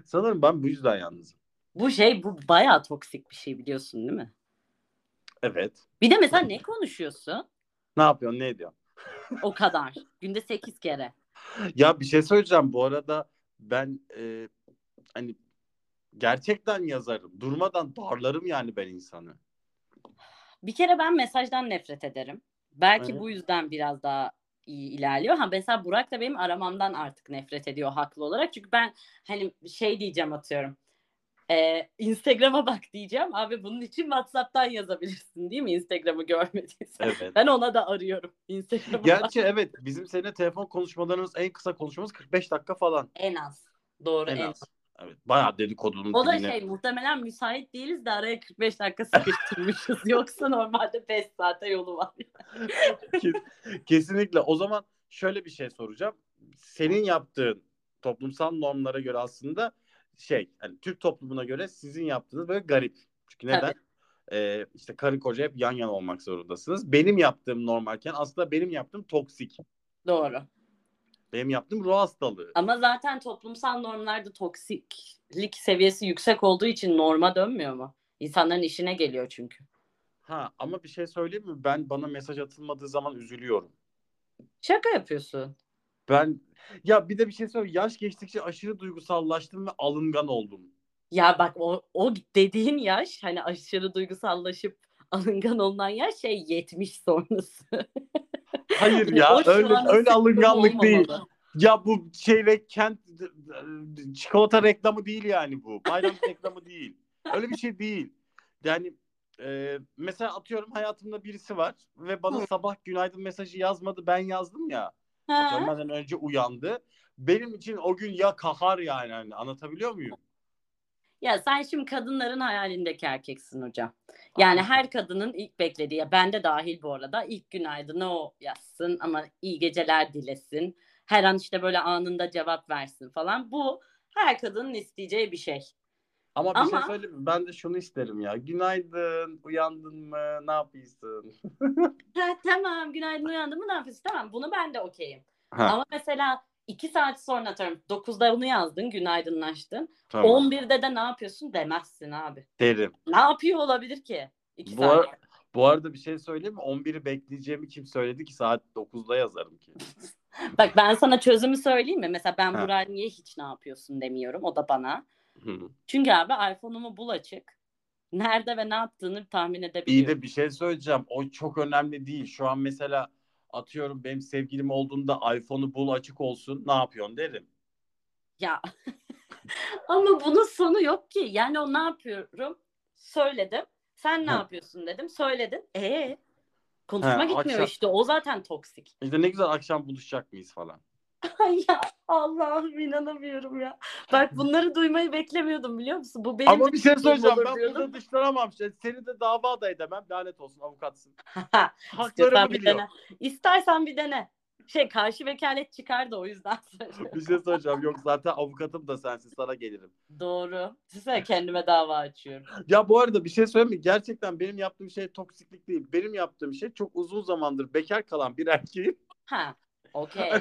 [SPEAKER 1] Sanırım ben bu yüzden yalnızım.
[SPEAKER 2] Bu şey bu bayağı toksik bir şey biliyorsun değil mi?
[SPEAKER 1] Evet.
[SPEAKER 2] Bir de mesela ne konuşuyorsun?
[SPEAKER 1] Ne yapıyorsun ne ediyorsun?
[SPEAKER 2] O kadar. Günde 8 kere.
[SPEAKER 1] Ya bir şey söyleyeceğim. Bu arada ben e, hani gerçekten yazarım. Durmadan darlarım yani ben insanı.
[SPEAKER 2] Bir kere ben mesajdan nefret ederim. Belki
[SPEAKER 1] Evet.
[SPEAKER 2] bu yüzden biraz daha iyi ilerliyor. Ha mesela Burak da benim aramamdan artık nefret ediyor haklı olarak. Çünkü ben hani şey diyeceğim atıyorum. Ee, Instagram'a bak diyeceğim. Abi bunun için WhatsApp'tan yazabilirsin değil mi? Instagram'ı görmediysen.
[SPEAKER 1] Evet.
[SPEAKER 2] Ben ona da arıyorum. Instagram'a bak.
[SPEAKER 1] Gerçi evet bizim seninle telefon konuşmalarımız en kısa konuşmamız 45 dakika falan.
[SPEAKER 2] En az. Doğru
[SPEAKER 1] En
[SPEAKER 2] en,
[SPEAKER 1] az. Evet. Bayağı dedikodunun
[SPEAKER 2] O da
[SPEAKER 1] dibine.
[SPEAKER 2] şey muhtemelen müsait değiliz de araya 45 dakika sıkıştırmışız. Yoksa normalde 5 saate yolu var.
[SPEAKER 1] Kes- Kesinlikle. O zaman şöyle bir şey soracağım. Senin yaptığın toplumsal normlara göre aslında şey, hani Türk toplumuna göre sizin yaptığınız böyle garip. Çünkü neden?
[SPEAKER 2] Tabii.
[SPEAKER 1] Ee, işte karı koca hep yan yana olmak zorundasınız. Benim yaptığım normalken aslında benim yaptığım toksik.
[SPEAKER 2] Doğru.
[SPEAKER 1] Benim yaptığım ruh hastalığı.
[SPEAKER 2] Ama zaten toplumsal normlarda toksiklik seviyesi yüksek olduğu için norma dönmüyor mu? İnsanların işine geliyor çünkü.
[SPEAKER 1] Ha ama bir şey söyleyeyim mi? Ben bana mesaj atılmadığı zaman üzülüyorum.
[SPEAKER 2] Şaka yapıyorsun.
[SPEAKER 1] Ben ya bir de bir şey söyleyeyim. Yaş geçtikçe aşırı duygusallaştım ve alıngan oldum.
[SPEAKER 2] Ya bak o, o dediğin yaş hani aşırı duygusallaşıp alıngan olunan yaş şey 70 sonrası.
[SPEAKER 1] Hayır ya öyle öyle alınganlık değil.
[SPEAKER 2] olmamalı.
[SPEAKER 1] Ya bu şey ve kent çikolata reklamı değil yani bu. Bayram reklamı değil. Öyle bir şey değil. Yani e, mesela atıyorum hayatımda birisi var ve bana
[SPEAKER 2] Hı.
[SPEAKER 1] sabah günaydın mesajı yazmadı ben yazdım ya. Atıyorum benden önce uyandı. Benim için o gün ya kahar yani hani anlatabiliyor muyum?
[SPEAKER 2] Ya sen şimdi kadınların hayalindeki erkeksin hocam. Yani her kadının ilk beklediği, ya ben de dahil bu arada ilk günaydını o yazsın ama iyi geceler dilesin. Her an işte böyle anında cevap versin falan. Bu her kadının isteyeceği bir şey.
[SPEAKER 1] Ama bir
[SPEAKER 2] Ama-
[SPEAKER 1] şey söyleyeyim mi? Ben de şunu isterim ya. Günaydın, uyandın mı, ne yapıyorsun?
[SPEAKER 2] Ha, tamam günaydın uyandın mı ne yapıyorsun? Tamam bunu ben de okeyim.
[SPEAKER 1] Ha,
[SPEAKER 2] Ama mesela iki saat sonra atıyorum 9'da onu yazdın günaydınlaştın.
[SPEAKER 1] tamam.
[SPEAKER 2] 11'de de ne yapıyorsun demezsin abi.
[SPEAKER 1] Derim.
[SPEAKER 2] Ne yapıyor olabilir ki? İki
[SPEAKER 1] Bu,
[SPEAKER 2] saat.
[SPEAKER 1] ar- bu arada bir şey söyleyeyim mi? 11'i bekleyeceğimi kim söyledi ki saat 9'da yazarım ki.
[SPEAKER 2] Bak ben sana çözümü söyleyeyim mi? Mesela ben
[SPEAKER 1] Ha.
[SPEAKER 2] Burak niye hiç ne yapıyorsun demiyorum. O da bana.
[SPEAKER 1] Hı.
[SPEAKER 2] Çünkü abi iPhone'umu bul açık. nerede ve ne yaptığını tahmin
[SPEAKER 1] İyi
[SPEAKER 2] edebiliyorum.
[SPEAKER 1] de bir şey söyleyeceğim. O çok önemli değil. Şu an mesela atıyorum benim sevgilim olduğunda iPhone'u bul açık olsun. Ne yapıyorsun derim.
[SPEAKER 2] Ya ama bunun sonu yok ki. Yani o ne yapıyorum? Söyledim. Sen ne
[SPEAKER 1] Ha.
[SPEAKER 2] yapıyorsun dedim. Söyledin. E konuşma
[SPEAKER 1] Ha,
[SPEAKER 2] gitmiyor
[SPEAKER 1] akşam-
[SPEAKER 2] işte. O zaten toksik.
[SPEAKER 1] İşte ne güzel akşam buluşacak mıyız falan.
[SPEAKER 2] Ya Allah'ım inanamıyorum ya. Bak bunları duymayı beklemiyordum biliyor musun? Bu benim
[SPEAKER 1] Ama bir şey
[SPEAKER 2] olur
[SPEAKER 1] Ben
[SPEAKER 2] diyordum.
[SPEAKER 1] burada dışlanamam. İşte Seni de dava da edemem. Lanet olsun avukatsın. Haklarımı
[SPEAKER 2] bir
[SPEAKER 1] biliyor.
[SPEAKER 2] dene. İstersen bir dene. Şey karşı vekalet çıkar da o yüzden.
[SPEAKER 1] Bir şey söyleyeceğim. Yok zaten avukatım da sensin. Sana gelirim.
[SPEAKER 2] Doğru. Düşünsene kendime dava açıyorum.
[SPEAKER 1] Ya bu arada bir şey söyleyeyim mi? Gerçekten benim yaptığım şey toksiklik değil. Benim yaptığım şey çok uzun zamandır bekar kalan bir erkeğin
[SPEAKER 2] Ha. Okey.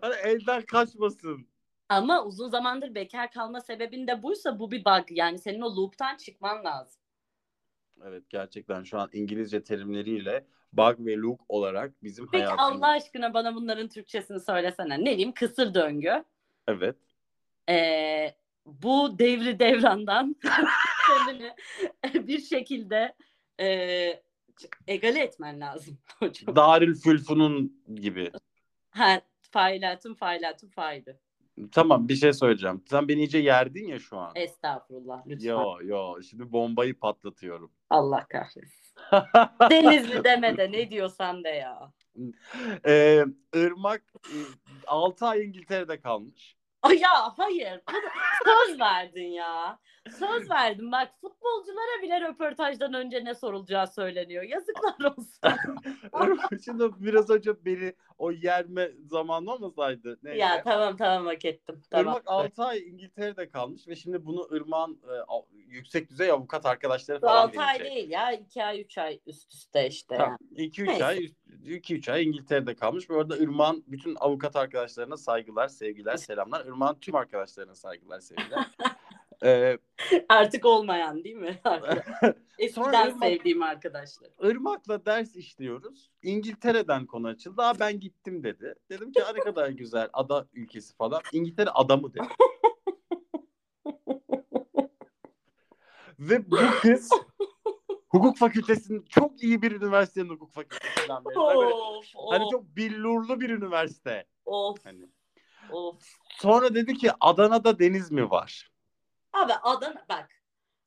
[SPEAKER 1] Hani elden kaçmasın.
[SPEAKER 2] Ama uzun zamandır bekar kalma sebebin de buysa bu bir bug. Yani senin o loop'tan çıkman lazım.
[SPEAKER 1] Evet gerçekten şu an İngilizce terimleriyle bug ve look olarak bizim
[SPEAKER 2] Peki
[SPEAKER 1] hayatımız.
[SPEAKER 2] Allah aşkına bana bunların Türkçesini söylesene. Ne diyeyim? Kısır döngü.
[SPEAKER 1] Evet.
[SPEAKER 2] Ee, bu devri devrandan kendini bir şekilde e, egale etmen lazım hocam.
[SPEAKER 1] Darül Fülfun'un gibi.
[SPEAKER 2] Ha, failatın failatın faili.
[SPEAKER 1] Tamam bir şey söyleyeceğim. Sen beni iyice yerdin ya şu an.
[SPEAKER 2] Estağfurullah lütfen.
[SPEAKER 1] Yo yo şimdi bombayı patlatıyorum.
[SPEAKER 2] Allah kahretsin. Denizli deme de ne diyorsan de ya.
[SPEAKER 1] ee, Irmak 6 ay İngiltere'de kalmış.
[SPEAKER 2] Ay ya hayır. Söz verdin ya. Söz verdin. Bak futbolculara bile röportajdan önce ne sorulacağı söyleniyor. Yazıklar olsun.
[SPEAKER 1] Şimdi biraz önce beni o yerme zamanı olmasaydı. Neyse.
[SPEAKER 2] ya tamam tamam hak ettim. Tamam.
[SPEAKER 1] Irmak 6 ay İngiltere'de kalmış ve şimdi bunu Irmak'ın e, yüksek düzey avukat arkadaşları falan
[SPEAKER 2] 6 ay değil ya. 2 ay 3 ay üst üste işte.
[SPEAKER 1] Tamam.
[SPEAKER 2] yani.
[SPEAKER 1] 2-3
[SPEAKER 2] Neyse.
[SPEAKER 1] ay 2-3 ay İngiltere'de kalmış. Bu arada Irmak'ın bütün avukat arkadaşlarına saygılar, sevgiler, selamlar. Irmak'ın tüm arkadaşlarına saygılar, sevgiler. ee,
[SPEAKER 2] Artık olmayan değil mi? Eskiden
[SPEAKER 1] Irmak-
[SPEAKER 2] sevdiğim arkadaşlar.
[SPEAKER 1] Irmak'la ders işliyoruz. İngiltere'den konu açıldı. Aa ben gittim dedi. Dedim ki "Aa, ne kadar güzel ada ülkesi falan. İngiltere adamı dedi. Ve bu kız hukuk fakültesinin çok iyi bir üniversitenin hukuk fakültesinden mezun. Hani böyle-
[SPEAKER 2] of
[SPEAKER 1] Hani
[SPEAKER 2] of
[SPEAKER 1] çok billurlu bir üniversite.
[SPEAKER 2] of
[SPEAKER 1] Hani.
[SPEAKER 2] of.
[SPEAKER 1] Sonra dedi ki Adana'da deniz mi var?
[SPEAKER 2] Abi Adana bak.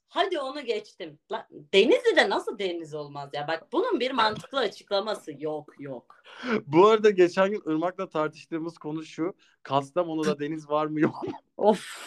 [SPEAKER 2] Hadi onu geçtim. Lan, Denizli'de nasıl deniz olmaz ya? Bak bunun bir mantıklı açıklaması yok yok.
[SPEAKER 1] Bu arada geçen gün Irmak'la tartıştığımız konu şu. Kastamonu'da deniz var mı yok mu?
[SPEAKER 2] Of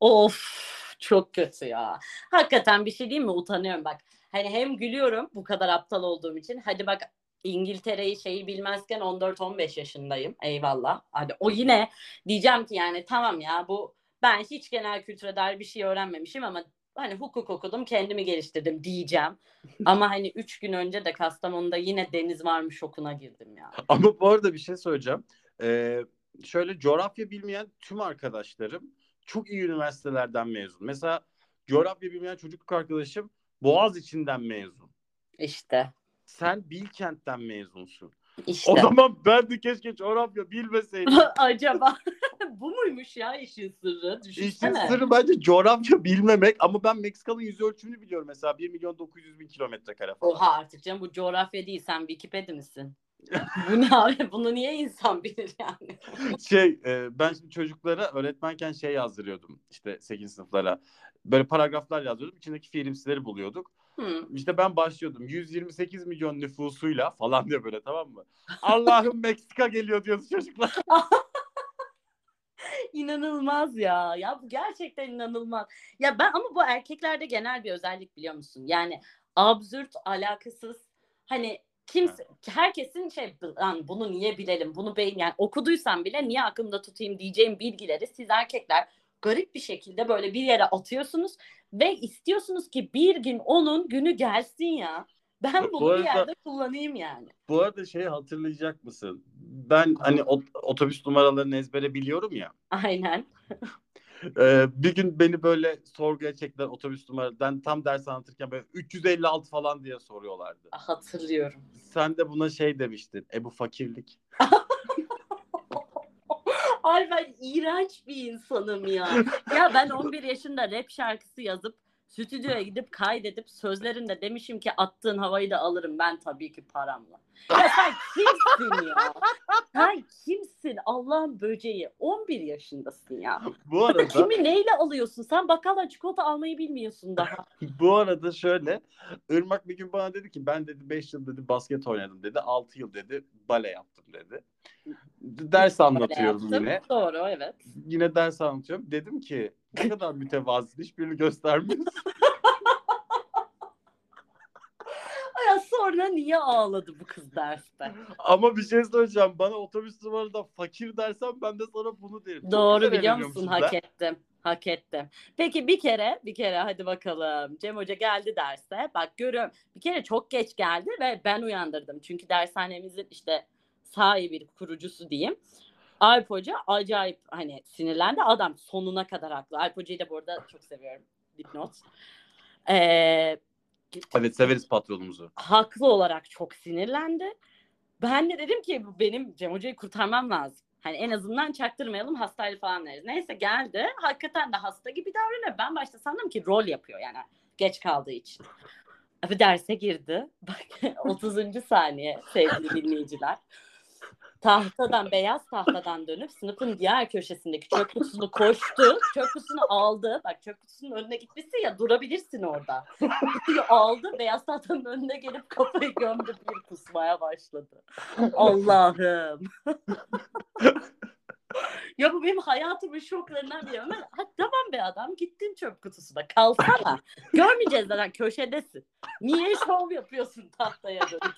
[SPEAKER 2] of çok kötü ya. Hakikaten bir şey diyeyim mi? Utanıyorum bak. Hani hem gülüyorum bu kadar aptal olduğum için. Hadi bak İngiltere'yi şeyi bilmezken 14-15 yaşındayım. Eyvallah. Hadi o yine diyeceğim ki yani tamam ya bu ben hiç genel kültüre dair bir şey öğrenmemişim ama hani hukuk okudum kendimi geliştirdim diyeceğim. Ama hani 3 gün önce de Kastamonu'da yine deniz varmış şokuna girdim ya.
[SPEAKER 1] Ama bu arada bir şey söyleyeceğim. Ee, şöyle coğrafya bilmeyen tüm arkadaşlarım çok iyi üniversitelerden mezun. Mesela coğrafya bilmeyen çocukluk arkadaşım Boğaz içinden mezun.
[SPEAKER 2] İşte
[SPEAKER 1] Sen Bilkent'ten mezunsun.
[SPEAKER 2] İşte.
[SPEAKER 1] O zaman ben de keşke coğrafya bilmeseydim.
[SPEAKER 2] Acaba bu muymuş ya işin sırrı?
[SPEAKER 1] İşin
[SPEAKER 2] Düşünsene.
[SPEAKER 1] sırrı bence coğrafya bilmemek ama ben Meksika'nın yüz ölçümünü biliyorum mesela 1 milyon 900 bin kilometre kare falan.
[SPEAKER 2] Oha artık canım bu coğrafya değil sen Wikipedia misin? bu ne abi? Bunu niye insan bilir yani?
[SPEAKER 1] Şey e, ben şimdi çocuklara öğretmenken şey yazdırıyordum işte 8 sınıflara. Böyle paragraflar yazıyordum. İçindeki fiilimsileri buluyorduk.
[SPEAKER 2] Hı.
[SPEAKER 1] İşte ben başlıyordum. 128 milyon nüfusuyla falan diye böyle tamam mı? Allah'ım Meksika geliyor diyordu çocuklar.
[SPEAKER 2] İnanılmaz ya. Ya bu gerçekten inanılmaz. Ya ben ama bu erkeklerde genel bir özellik biliyor musun? Yani absürt, alakasız. Hani kimse herkesin şey lan bunu niye bilelim? Bunu beyin yani okuduysan bile niye aklımda tutayım diyeceğim bilgileri siz erkekler garip bir şekilde böyle bir yere atıyorsunuz ve istiyorsunuz ki bir gün onun günü gelsin ya. Ben
[SPEAKER 1] Bu
[SPEAKER 2] bunu bir
[SPEAKER 1] arada-
[SPEAKER 2] yerde kullanayım yani.
[SPEAKER 1] Bu arada şeyi hatırlayacak mısın? Ben hani ot- otobüs numaralarını ezbere biliyorum ya.
[SPEAKER 2] Aynen.
[SPEAKER 1] Ee, bir gün beni böyle sorguya çektiler otobüs numara. Ben tam ders anlatırken böyle 356 falan diye soruyorlardı.
[SPEAKER 2] Hatırlıyorum.
[SPEAKER 1] Sen de buna şey demiştin. E bu fakirlik.
[SPEAKER 2] Ay ben iğrenç bir insanım ya. ya ben 11 yaşında rap şarkısı yazıp Stüdyoya gidip kaydedip sözlerinde demişim ki attığın havayı da alırım ben tabii ki paramla. Ya sen kimsin ya? Sen kimsin Allah'ın böceği? 11 yaşındasın ya.
[SPEAKER 1] Bu arada
[SPEAKER 2] Kimi neyle alıyorsun? Sen bakkaldan çikolata almayı bilmiyorsun daha.
[SPEAKER 1] bu arada şöyle Irmak bir gün bana dedi ki ben dedi 5 yıl dedi basket oynadım dedi. 6 yıl dedi bale yaptım dedi. Ders anlatıyorum yine.
[SPEAKER 2] Doğru evet.
[SPEAKER 1] Yine ders anlatıyorum. Dedim ki ne kadar mütevazı hiçbirini göstermiyorsun.
[SPEAKER 2] Ya sonra niye ağladı bu kız derste?
[SPEAKER 1] Ama bir şey söyleyeceğim. Bana otobüs numarada fakir dersen ben de sana bunu derim. Çok
[SPEAKER 2] Doğru
[SPEAKER 1] güzel
[SPEAKER 2] biliyor musun? Hak ettim. Hak ettim. Peki bir kere, bir kere hadi bakalım. Cem Hoca geldi derse. Bak görüyorum. Bir kere çok geç geldi ve ben uyandırdım. Çünkü dershanemizin işte sahibi, kurucusu diyeyim. Alp Hoca acayip hani sinirlendi. Adam sonuna kadar haklı. Alp Hoca'yı da bu arada çok seviyorum. Dipnot. Ee,
[SPEAKER 1] Evet severiz patronumuzu.
[SPEAKER 2] haklı olarak çok sinirlendi. Ben de dedim ki bu benim Cem Hoca'yı kurtarmam lazım. Hani en azından çaktırmayalım hastaydı falan deriz. Neyse geldi. Hakikaten de hasta gibi davranıyor. Ben başta sandım ki rol yapıyor yani geç kaldığı için. Abi derse girdi. Bak 30. saniye sevgili dinleyiciler. Tahtadan, beyaz tahtadan dönüp sınıfın diğer köşesindeki çöp kutusunu koştu. Çöp kutusunu aldı. Bak çöp kutusunun önüne gitmişsin ya durabilirsin orada. Kutuyu aldı. Beyaz tahtanın önüne gelip kafayı gömdü. Bir kusmaya başladı. Allah'ım. ya bu benim hayatımın şoklarından biri. Ömer, ha, tamam be adam gittin çöp kutusuna kalsana. Görmeyeceğiz zaten köşedesin. Niye şov yapıyorsun tahtaya dönüp?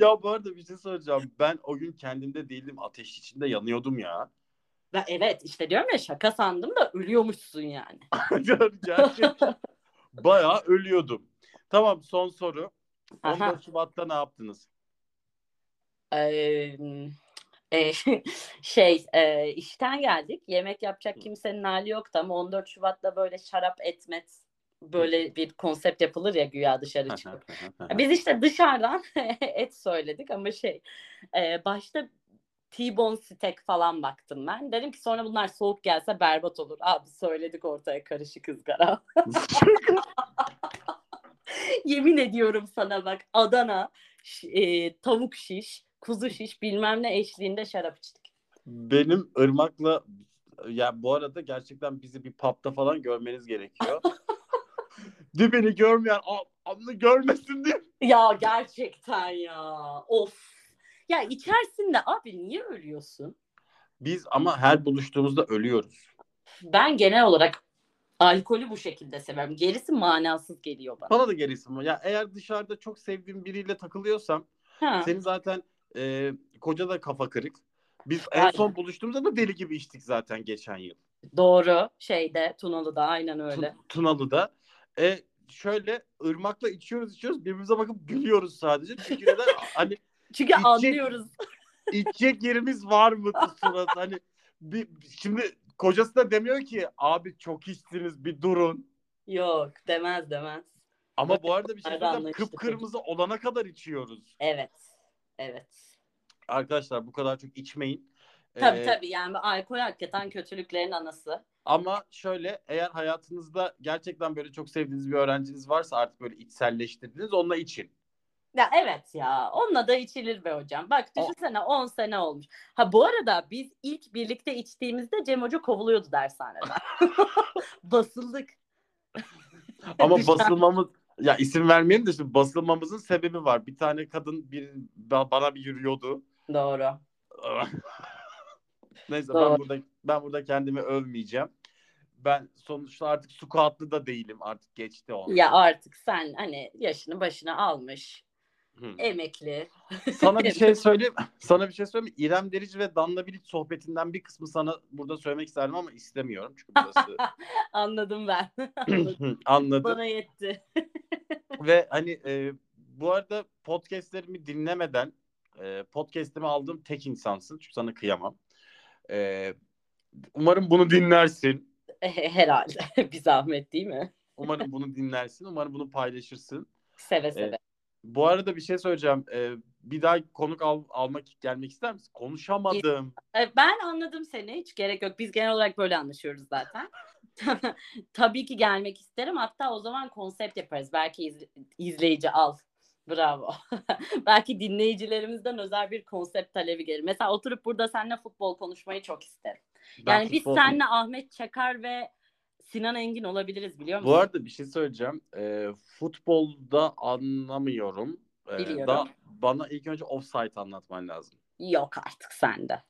[SPEAKER 1] Ya bu arada bir şey söyleyeceğim. Ben o gün kendimde değildim. Ateş içinde yanıyordum ya.
[SPEAKER 2] Ve evet işte diyorum ya şaka sandım da ölüyormuşsun yani.
[SPEAKER 1] Gerçekten bayağı ölüyordum. Tamam son soru.
[SPEAKER 2] Aha.
[SPEAKER 1] 14 Şubat'ta ne yaptınız?
[SPEAKER 2] Ee, e, şey e, işten geldik. Yemek yapacak kimsenin hali yoktu ama 14 Şubat'ta böyle şarap etmet böyle bir konsept yapılır ya güya dışarı çıkıp. Biz işte dışarıdan et söyledik ama şey e, başta T-bone steak falan baktım ben. Dedim ki sonra bunlar soğuk gelse berbat olur. Abi söyledik ortaya karışık ızgara. Yemin ediyorum sana bak Adana e, tavuk şiş, kuzu şiş bilmem ne eşliğinde şarap içtik.
[SPEAKER 1] Benim Irmak'la ya bu arada gerçekten bizi bir pub'da falan görmeniz gerekiyor. Dibini görmeyen a- anını görmesin diye.
[SPEAKER 2] Ya gerçekten ya. Of. Ya içersin de abi niye ölüyorsun?
[SPEAKER 1] Biz ama her buluştuğumuzda ölüyoruz.
[SPEAKER 2] Ben genel olarak alkolü bu şekilde severim. Gerisi manasız geliyor bana.
[SPEAKER 1] Bana da gerisi mi? Ya eğer dışarıda çok sevdiğim biriyle takılıyorsam
[SPEAKER 2] Ha.
[SPEAKER 1] senin zaten e, koca da kafa kırık. Biz en
[SPEAKER 2] Aynen.
[SPEAKER 1] son buluştuğumuzda da deli gibi içtik zaten geçen yıl.
[SPEAKER 2] Doğru. Şeyde Tunalı'da aynen öyle.
[SPEAKER 1] Tun- Tunalı'da. E, şöyle ırmakla içiyoruz içiyoruz birbirimize bakıp gülüyoruz sadece. Çünkü neden? hani
[SPEAKER 2] Çünkü
[SPEAKER 1] İçecek-
[SPEAKER 2] anlıyoruz.
[SPEAKER 1] içecek yerimiz var mı surat? Hani bir, şimdi kocası da demiyor ki abi çok içtiniz bir durun.
[SPEAKER 2] Yok demez demez.
[SPEAKER 1] Ama bu arada bir şey söyleyeceğim. Kıpkırmızı olana kadar içiyoruz.
[SPEAKER 2] Evet. Evet.
[SPEAKER 1] Arkadaşlar bu kadar çok içmeyin.
[SPEAKER 2] Tabii
[SPEAKER 1] Ee,
[SPEAKER 2] tabii yani alkol hakikaten kötülüklerin anası.
[SPEAKER 1] Ama şöyle eğer hayatınızda gerçekten böyle çok sevdiğiniz bir öğrenciniz varsa artık böyle içselleştirdiniz onunla için.
[SPEAKER 2] Ya evet ya onunla da içilir be hocam. Bak düşünsene 10 sene olmuş. Ha bu arada biz ilk birlikte içtiğimizde Cem Hoca kovuluyordu dershaneden. Basıldık.
[SPEAKER 1] Ama basılmamız ya isim vermeyelim de şimdi basılmamızın sebebi var. Bir tane kadın bir ba- bana bir yürüyordu.
[SPEAKER 2] Doğru.
[SPEAKER 1] Neyse ben burada ben burada kendimi övmeyeceğim. Ben sonuçta artık squatlı da değilim. Artık geçti o.
[SPEAKER 2] Ya artık sen hani yaşını başına almış.
[SPEAKER 1] Hı.
[SPEAKER 2] Emekli.
[SPEAKER 1] Sana bir şey söyleyeyim. Sana bir şey söyleyeyim. İrem Derici ve Danla Bilic sohbetinden bir kısmı sana burada söylemek isterdim ama istemiyorum. Çünkü burası
[SPEAKER 2] Anladım ben.
[SPEAKER 1] anladım.
[SPEAKER 2] Bana yetti.
[SPEAKER 1] Ve hani e, bu arada podcastlerimi dinlemeden e, podcast'imi aldığım tek insansın. Çünkü sana kıyamam. E, umarım bunu dinlersin.
[SPEAKER 2] Herhalde. bir zahmet değil mi?
[SPEAKER 1] Umarım bunu dinlersin. Umarım bunu paylaşırsın.
[SPEAKER 2] Seve seve.
[SPEAKER 1] Bu arada bir şey söyleyeceğim. E, bir daha konuk al, almak gelmek ister misin? Konuşamadım.
[SPEAKER 2] Ben anladım seni. Hiç gerek yok. Biz genel olarak böyle anlaşıyoruz zaten. tabii ki gelmek isterim. Hatta o zaman konsept yaparız. Belki iz- izleyici al. Bravo. Belki dinleyicilerimizden özel bir konsept talebi gelir. Mesela oturup burada seninle futbol konuşmayı çok isterim.
[SPEAKER 1] Ben
[SPEAKER 2] Yani biz seninle Ahmet Çakar ve Sinan Engin olabiliriz biliyor musun?
[SPEAKER 1] Bu arada bir şey söyleyeceğim. Ee, futbolda anlamıyorum. Ee,
[SPEAKER 2] Biliyorum.
[SPEAKER 1] da bana ilk önce offside anlatman lazım.
[SPEAKER 2] Yok artık sende.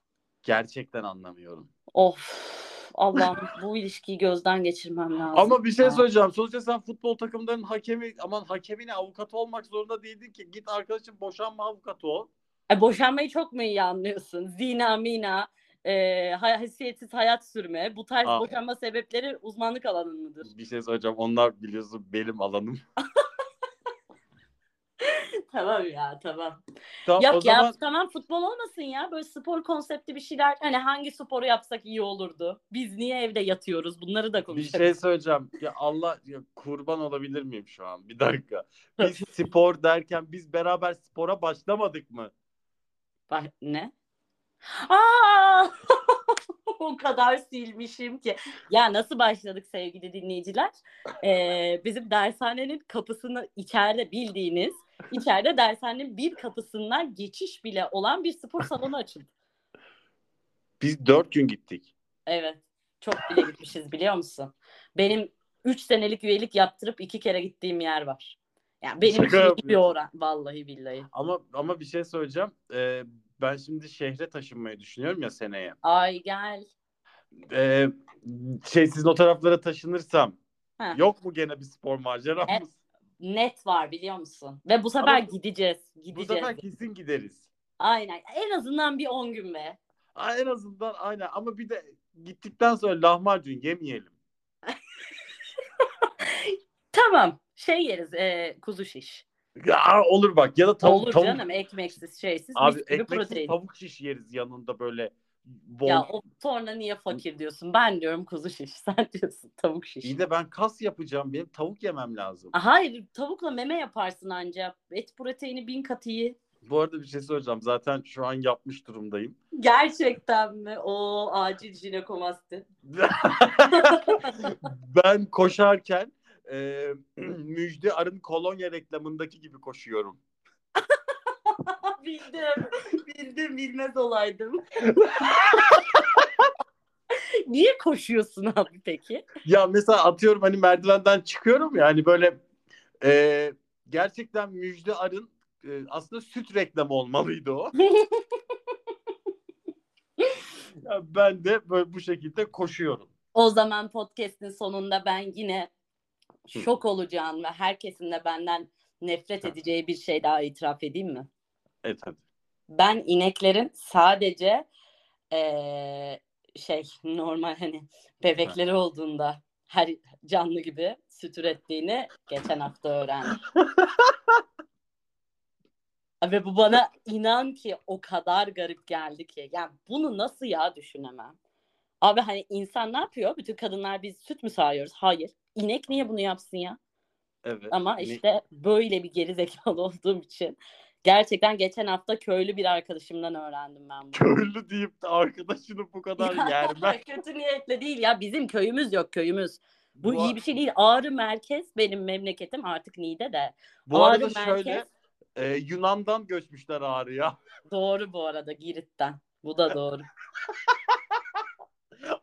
[SPEAKER 1] Gerçekten anlamıyorum.
[SPEAKER 2] Of Allah'ım bu ilişkiyi gözden geçirmem lazım.
[SPEAKER 1] Ama bir şey söyleyeceğim. Sonuçta sen futbol takımlarının hakemi aman hakemine avukatı olmak zorunda değildin ki. Git arkadaşım boşanma avukatı ol.
[SPEAKER 2] E, boşanmayı çok mu iyi anlıyorsun? Zina, mina, e, haysiyetsiz hayat sürme. Bu tarz
[SPEAKER 1] Aa.
[SPEAKER 2] boşanma sebepleri uzmanlık alanın mıdır?
[SPEAKER 1] Bir şey söyleyeceğim. Onlar biliyorsun benim alanım.
[SPEAKER 2] tamam ya tamam.
[SPEAKER 1] Tamam,
[SPEAKER 2] Yok
[SPEAKER 1] o
[SPEAKER 2] ya
[SPEAKER 1] zaman
[SPEAKER 2] tamam futbol olmasın ya. Böyle spor konseptli bir şeyler. Hani hangi sporu yapsak iyi olurdu? Biz niye evde yatıyoruz? Bunları da
[SPEAKER 1] bir
[SPEAKER 2] konuşalım.
[SPEAKER 1] şey söyleyeceğim. Ya Allah ya kurban olabilir miyim şu an? Bir dakika. Biz spor derken biz beraber spora başlamadık mı?
[SPEAKER 2] Bak, ne? Aa! o kadar silmişim ki. Ya nasıl başladık sevgili dinleyiciler? Ee, bizim dershanenin kapısını içeride bildiğiniz, içeride dershanenin bir kapısından geçiş bile olan bir spor salonu açıldı.
[SPEAKER 1] Biz dört gün gittik.
[SPEAKER 2] Evet. Çok bile gitmişiz biliyor musun? Benim 3 senelik üyelik yaptırıp iki kere gittiğim yer var. Yani benim
[SPEAKER 1] Şaka
[SPEAKER 2] için bir oran. Vallahi billahi.
[SPEAKER 1] Ama ama bir şey söyleyeceğim. Ee, ben şimdi şehre taşınmayı düşünüyorum ya seneye.
[SPEAKER 2] Ay gel.
[SPEAKER 1] Ee, şey sizin o taraflara taşınırsam
[SPEAKER 2] Heh.
[SPEAKER 1] yok mu gene bir spor maceramız?
[SPEAKER 2] Net var biliyor musun? Ve bu sefer
[SPEAKER 1] Ama
[SPEAKER 2] gideceğiz.
[SPEAKER 1] Bu
[SPEAKER 2] Gideceğiz.
[SPEAKER 1] sefer kesin gideriz.
[SPEAKER 2] Aynen. En azından bir 10 gün be.
[SPEAKER 1] Aa, En azından aynen ama bir de gittikten sonra lahmacun yemeyelim.
[SPEAKER 2] Tamam. Şey yeriz. E, kuzu şiş.
[SPEAKER 1] Ya, olur bak ya da tavuk,
[SPEAKER 2] Olur
[SPEAKER 1] tavuk
[SPEAKER 2] canım. Ekmeksiz şeysiz.
[SPEAKER 1] abi ekmeksiz
[SPEAKER 2] protein.
[SPEAKER 1] tavuk şiş yeriz yanında böyle bol.
[SPEAKER 2] Ya o sonra niye fakir diyorsun? Ben diyorum kuzu şiş. Sen diyorsun tavuk şiş.
[SPEAKER 1] İyi de ben kas yapacağım benim tavuk yemem lazım.
[SPEAKER 2] Hayır tavukla meme yaparsın ancak. Et proteini bin kat iyi.
[SPEAKER 1] Bu arada bir şey söyleyeceğim zaten şu an yapmış durumdayım.
[SPEAKER 2] Gerçekten mi? O acil jinekomasti.
[SPEAKER 1] ben koşarken e, Müjde Arın kolonya reklamındaki gibi koşuyorum.
[SPEAKER 2] Bildim. Bildim bilmez olaydım. Niye koşuyorsun abi peki?
[SPEAKER 1] Ya mesela atıyorum hani merdivenden çıkıyorum ya hani böyle e, gerçekten Müjde Arın e, aslında süt reklamı olmalıydı o. Ya ben de böyle bu şekilde koşuyorum.
[SPEAKER 2] O zaman podcast'in sonunda ben yine şok olacağım ve herkesin de benden nefret edeceği bir şey daha itiraf edeyim mi?
[SPEAKER 1] Evet hadi.
[SPEAKER 2] Ben ineklerin sadece eee, şey normal hani bebekleri olduğunda her canlı gibi süt ürettiğini geçen hafta öğrendim. Ve bu bana inan ki o kadar garip geldi ki. Yani bunu nasıl ya düşünemem. Abi hani insan ne yapıyor? Bütün kadınlar biz süt mü sağıyoruz? Hayır. İnek niye bunu yapsın ya?
[SPEAKER 1] Evet.
[SPEAKER 2] Ama
[SPEAKER 1] Ne-
[SPEAKER 2] işte böyle bir geri zekalı olduğum için gerçekten geçen hafta köylü bir arkadaşımdan öğrendim ben bunu.
[SPEAKER 1] köylü deyip de arkadaşını bu kadar yerme.
[SPEAKER 2] Kötü niyetle değil ya bizim köyümüz yok köyümüz. Bu
[SPEAKER 1] Bu-
[SPEAKER 2] iyi bir şey değil. Ağrı merkez benim memleketim artık Niğde de.
[SPEAKER 1] Bu arada
[SPEAKER 2] Ağrı
[SPEAKER 1] şöyle
[SPEAKER 2] merkez
[SPEAKER 1] e, Yunan'dan göçmüşler Ağrı'ya.
[SPEAKER 2] doğru bu arada Girit'ten. Bu da doğru.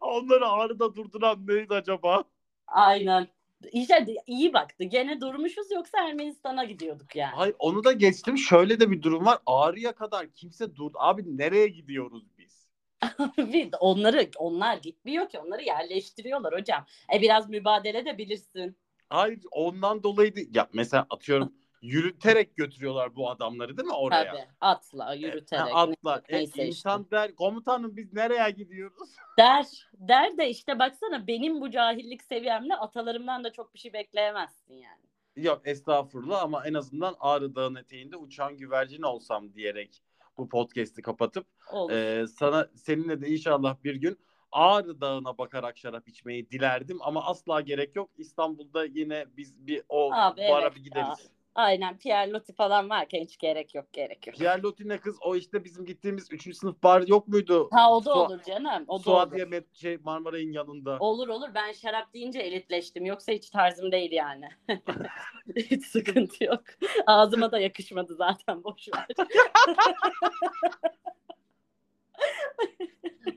[SPEAKER 1] Onları Ağrı'da durduran neydi acaba?
[SPEAKER 2] Aynen. İşte iyi baktı. Gene durmuşuz yoksa Ermenistan'a gidiyorduk yani.
[SPEAKER 1] Hayır onu da geçtim. Şöyle de bir durum var. Ağrı'ya kadar kimse dur. Abi nereye gidiyoruz biz?
[SPEAKER 2] De onları onlar gitmiyor ki onları yerleştiriyorlar hocam. E biraz mübadele de bilirsin.
[SPEAKER 1] Hayır ondan dolayı değil. Ya mesela atıyorum yürüterek götürüyorlar bu adamları değil mi oraya?
[SPEAKER 2] Tabii atla
[SPEAKER 1] E,
[SPEAKER 2] yürüterek.
[SPEAKER 1] ha, atla. E,
[SPEAKER 2] neyse işte.
[SPEAKER 1] insan der komutanım biz nereye gidiyoruz?
[SPEAKER 2] Der, der de işte baksana benim bu cahillik seviyemle atalarımdan da çok bir şey bekleyemezsin yani.
[SPEAKER 1] Yok estağfurullah ama en azından Ağrı Dağı'nın eteğinde uçan güvercin olsam diyerek bu podcast'i kapatıp
[SPEAKER 2] Olur.
[SPEAKER 1] e, sana seninle de inşallah bir gün Ağrı Dağı'na bakarak şarap içmeyi dilerdim ama asla gerek yok. İstanbul'da yine biz bir o
[SPEAKER 2] Abi
[SPEAKER 1] bara
[SPEAKER 2] evet
[SPEAKER 1] bir
[SPEAKER 2] ya. Aynen Pierre Loti falan varken hiç gerek yok gerek yok.
[SPEAKER 1] Pierre Lotine kız o işte bizim gittiğimiz 3. sınıf bar yok muydu?
[SPEAKER 2] Ha o da
[SPEAKER 1] Su-
[SPEAKER 2] olur canım. O da
[SPEAKER 1] Suadiye
[SPEAKER 2] olur.
[SPEAKER 1] Met- şey Marmaray'ın yanında.
[SPEAKER 2] Olur olur ben şarap deyince elitleştim. Yoksa hiç tarzım değil yani. hiç sıkıntı yok. Ağzıma da yakışmadı zaten boş ver.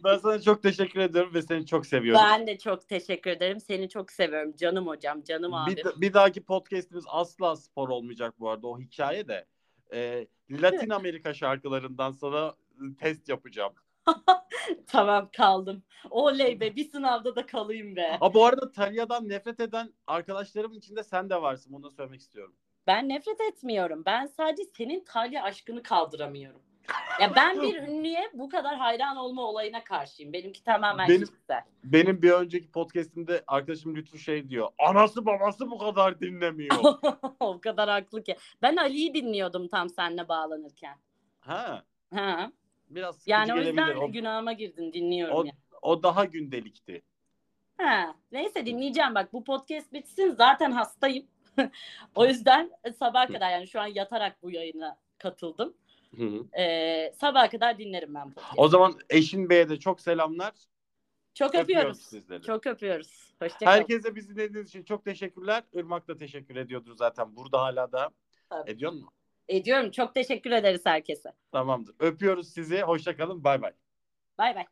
[SPEAKER 1] Ben sana çok teşekkür ediyorum ve seni çok seviyorum.
[SPEAKER 2] ben de çok teşekkür ederim. Seni çok seviyorum. Canım hocam, canım abim.
[SPEAKER 1] Bir, bir dahaki podcast'imiz asla spor olmayacak bu arada o hikaye de. Ee, Latin Amerika şarkılarından sana test yapacağım.
[SPEAKER 2] Tamam kaldım. Oley be bir sınavda da kalayım be.
[SPEAKER 1] Ha bu arada Talya'dan nefret eden arkadaşlarımın içinde sen de varsın. Bunu da söylemek istiyorum.
[SPEAKER 2] Ben nefret etmiyorum. Ben sadece senin Talya aşkını kaldıramıyorum. Ya ben bir ünlüye bu kadar hayran olma olayına karşıyım. Benimki tamamen
[SPEAKER 1] Benim-
[SPEAKER 2] kişisel.
[SPEAKER 1] Benim bir önceki podcast'imde arkadaşım Lütfü şey diyor. Anası babası bu kadar dinlemiyor.
[SPEAKER 2] o kadar haklı ki. Ben Ali'yi dinliyordum tam seninle bağlanırken.
[SPEAKER 1] ha.
[SPEAKER 2] Ha.
[SPEAKER 1] Biraz sıkıcı
[SPEAKER 2] Yani o yüzden
[SPEAKER 1] O,
[SPEAKER 2] günahıma girdin dinliyorum
[SPEAKER 1] o,
[SPEAKER 2] ya.
[SPEAKER 1] o daha gündelikti.
[SPEAKER 2] Ha. Neyse dinleyeceğim bak bu podcast bitsin zaten hastayım. o yüzden sabaha kadar yani şu an yatarak bu yayına katıldım.
[SPEAKER 1] Hı hı.
[SPEAKER 2] Ee, sabaha kadar dinlerim ben podcast'ı.
[SPEAKER 1] O zaman Eşin Bey'e de çok selamlar.
[SPEAKER 2] Çok
[SPEAKER 1] Öpüyoruz
[SPEAKER 2] öpüyoruz.
[SPEAKER 1] sizleri.
[SPEAKER 2] Çok öpüyoruz. Hoşçakalın.
[SPEAKER 1] Herkese bizi dinlediğiniz için çok teşekkürler. Irmak da teşekkür ediyordur zaten. Burada hala da.
[SPEAKER 2] Tabii.
[SPEAKER 1] Ediyor mu?
[SPEAKER 2] Ediyorum. Çok teşekkür ederiz herkese.
[SPEAKER 1] Tamamdır. Öpüyoruz sizi. Hoşça kalın. Bay bay.
[SPEAKER 2] Bay bay.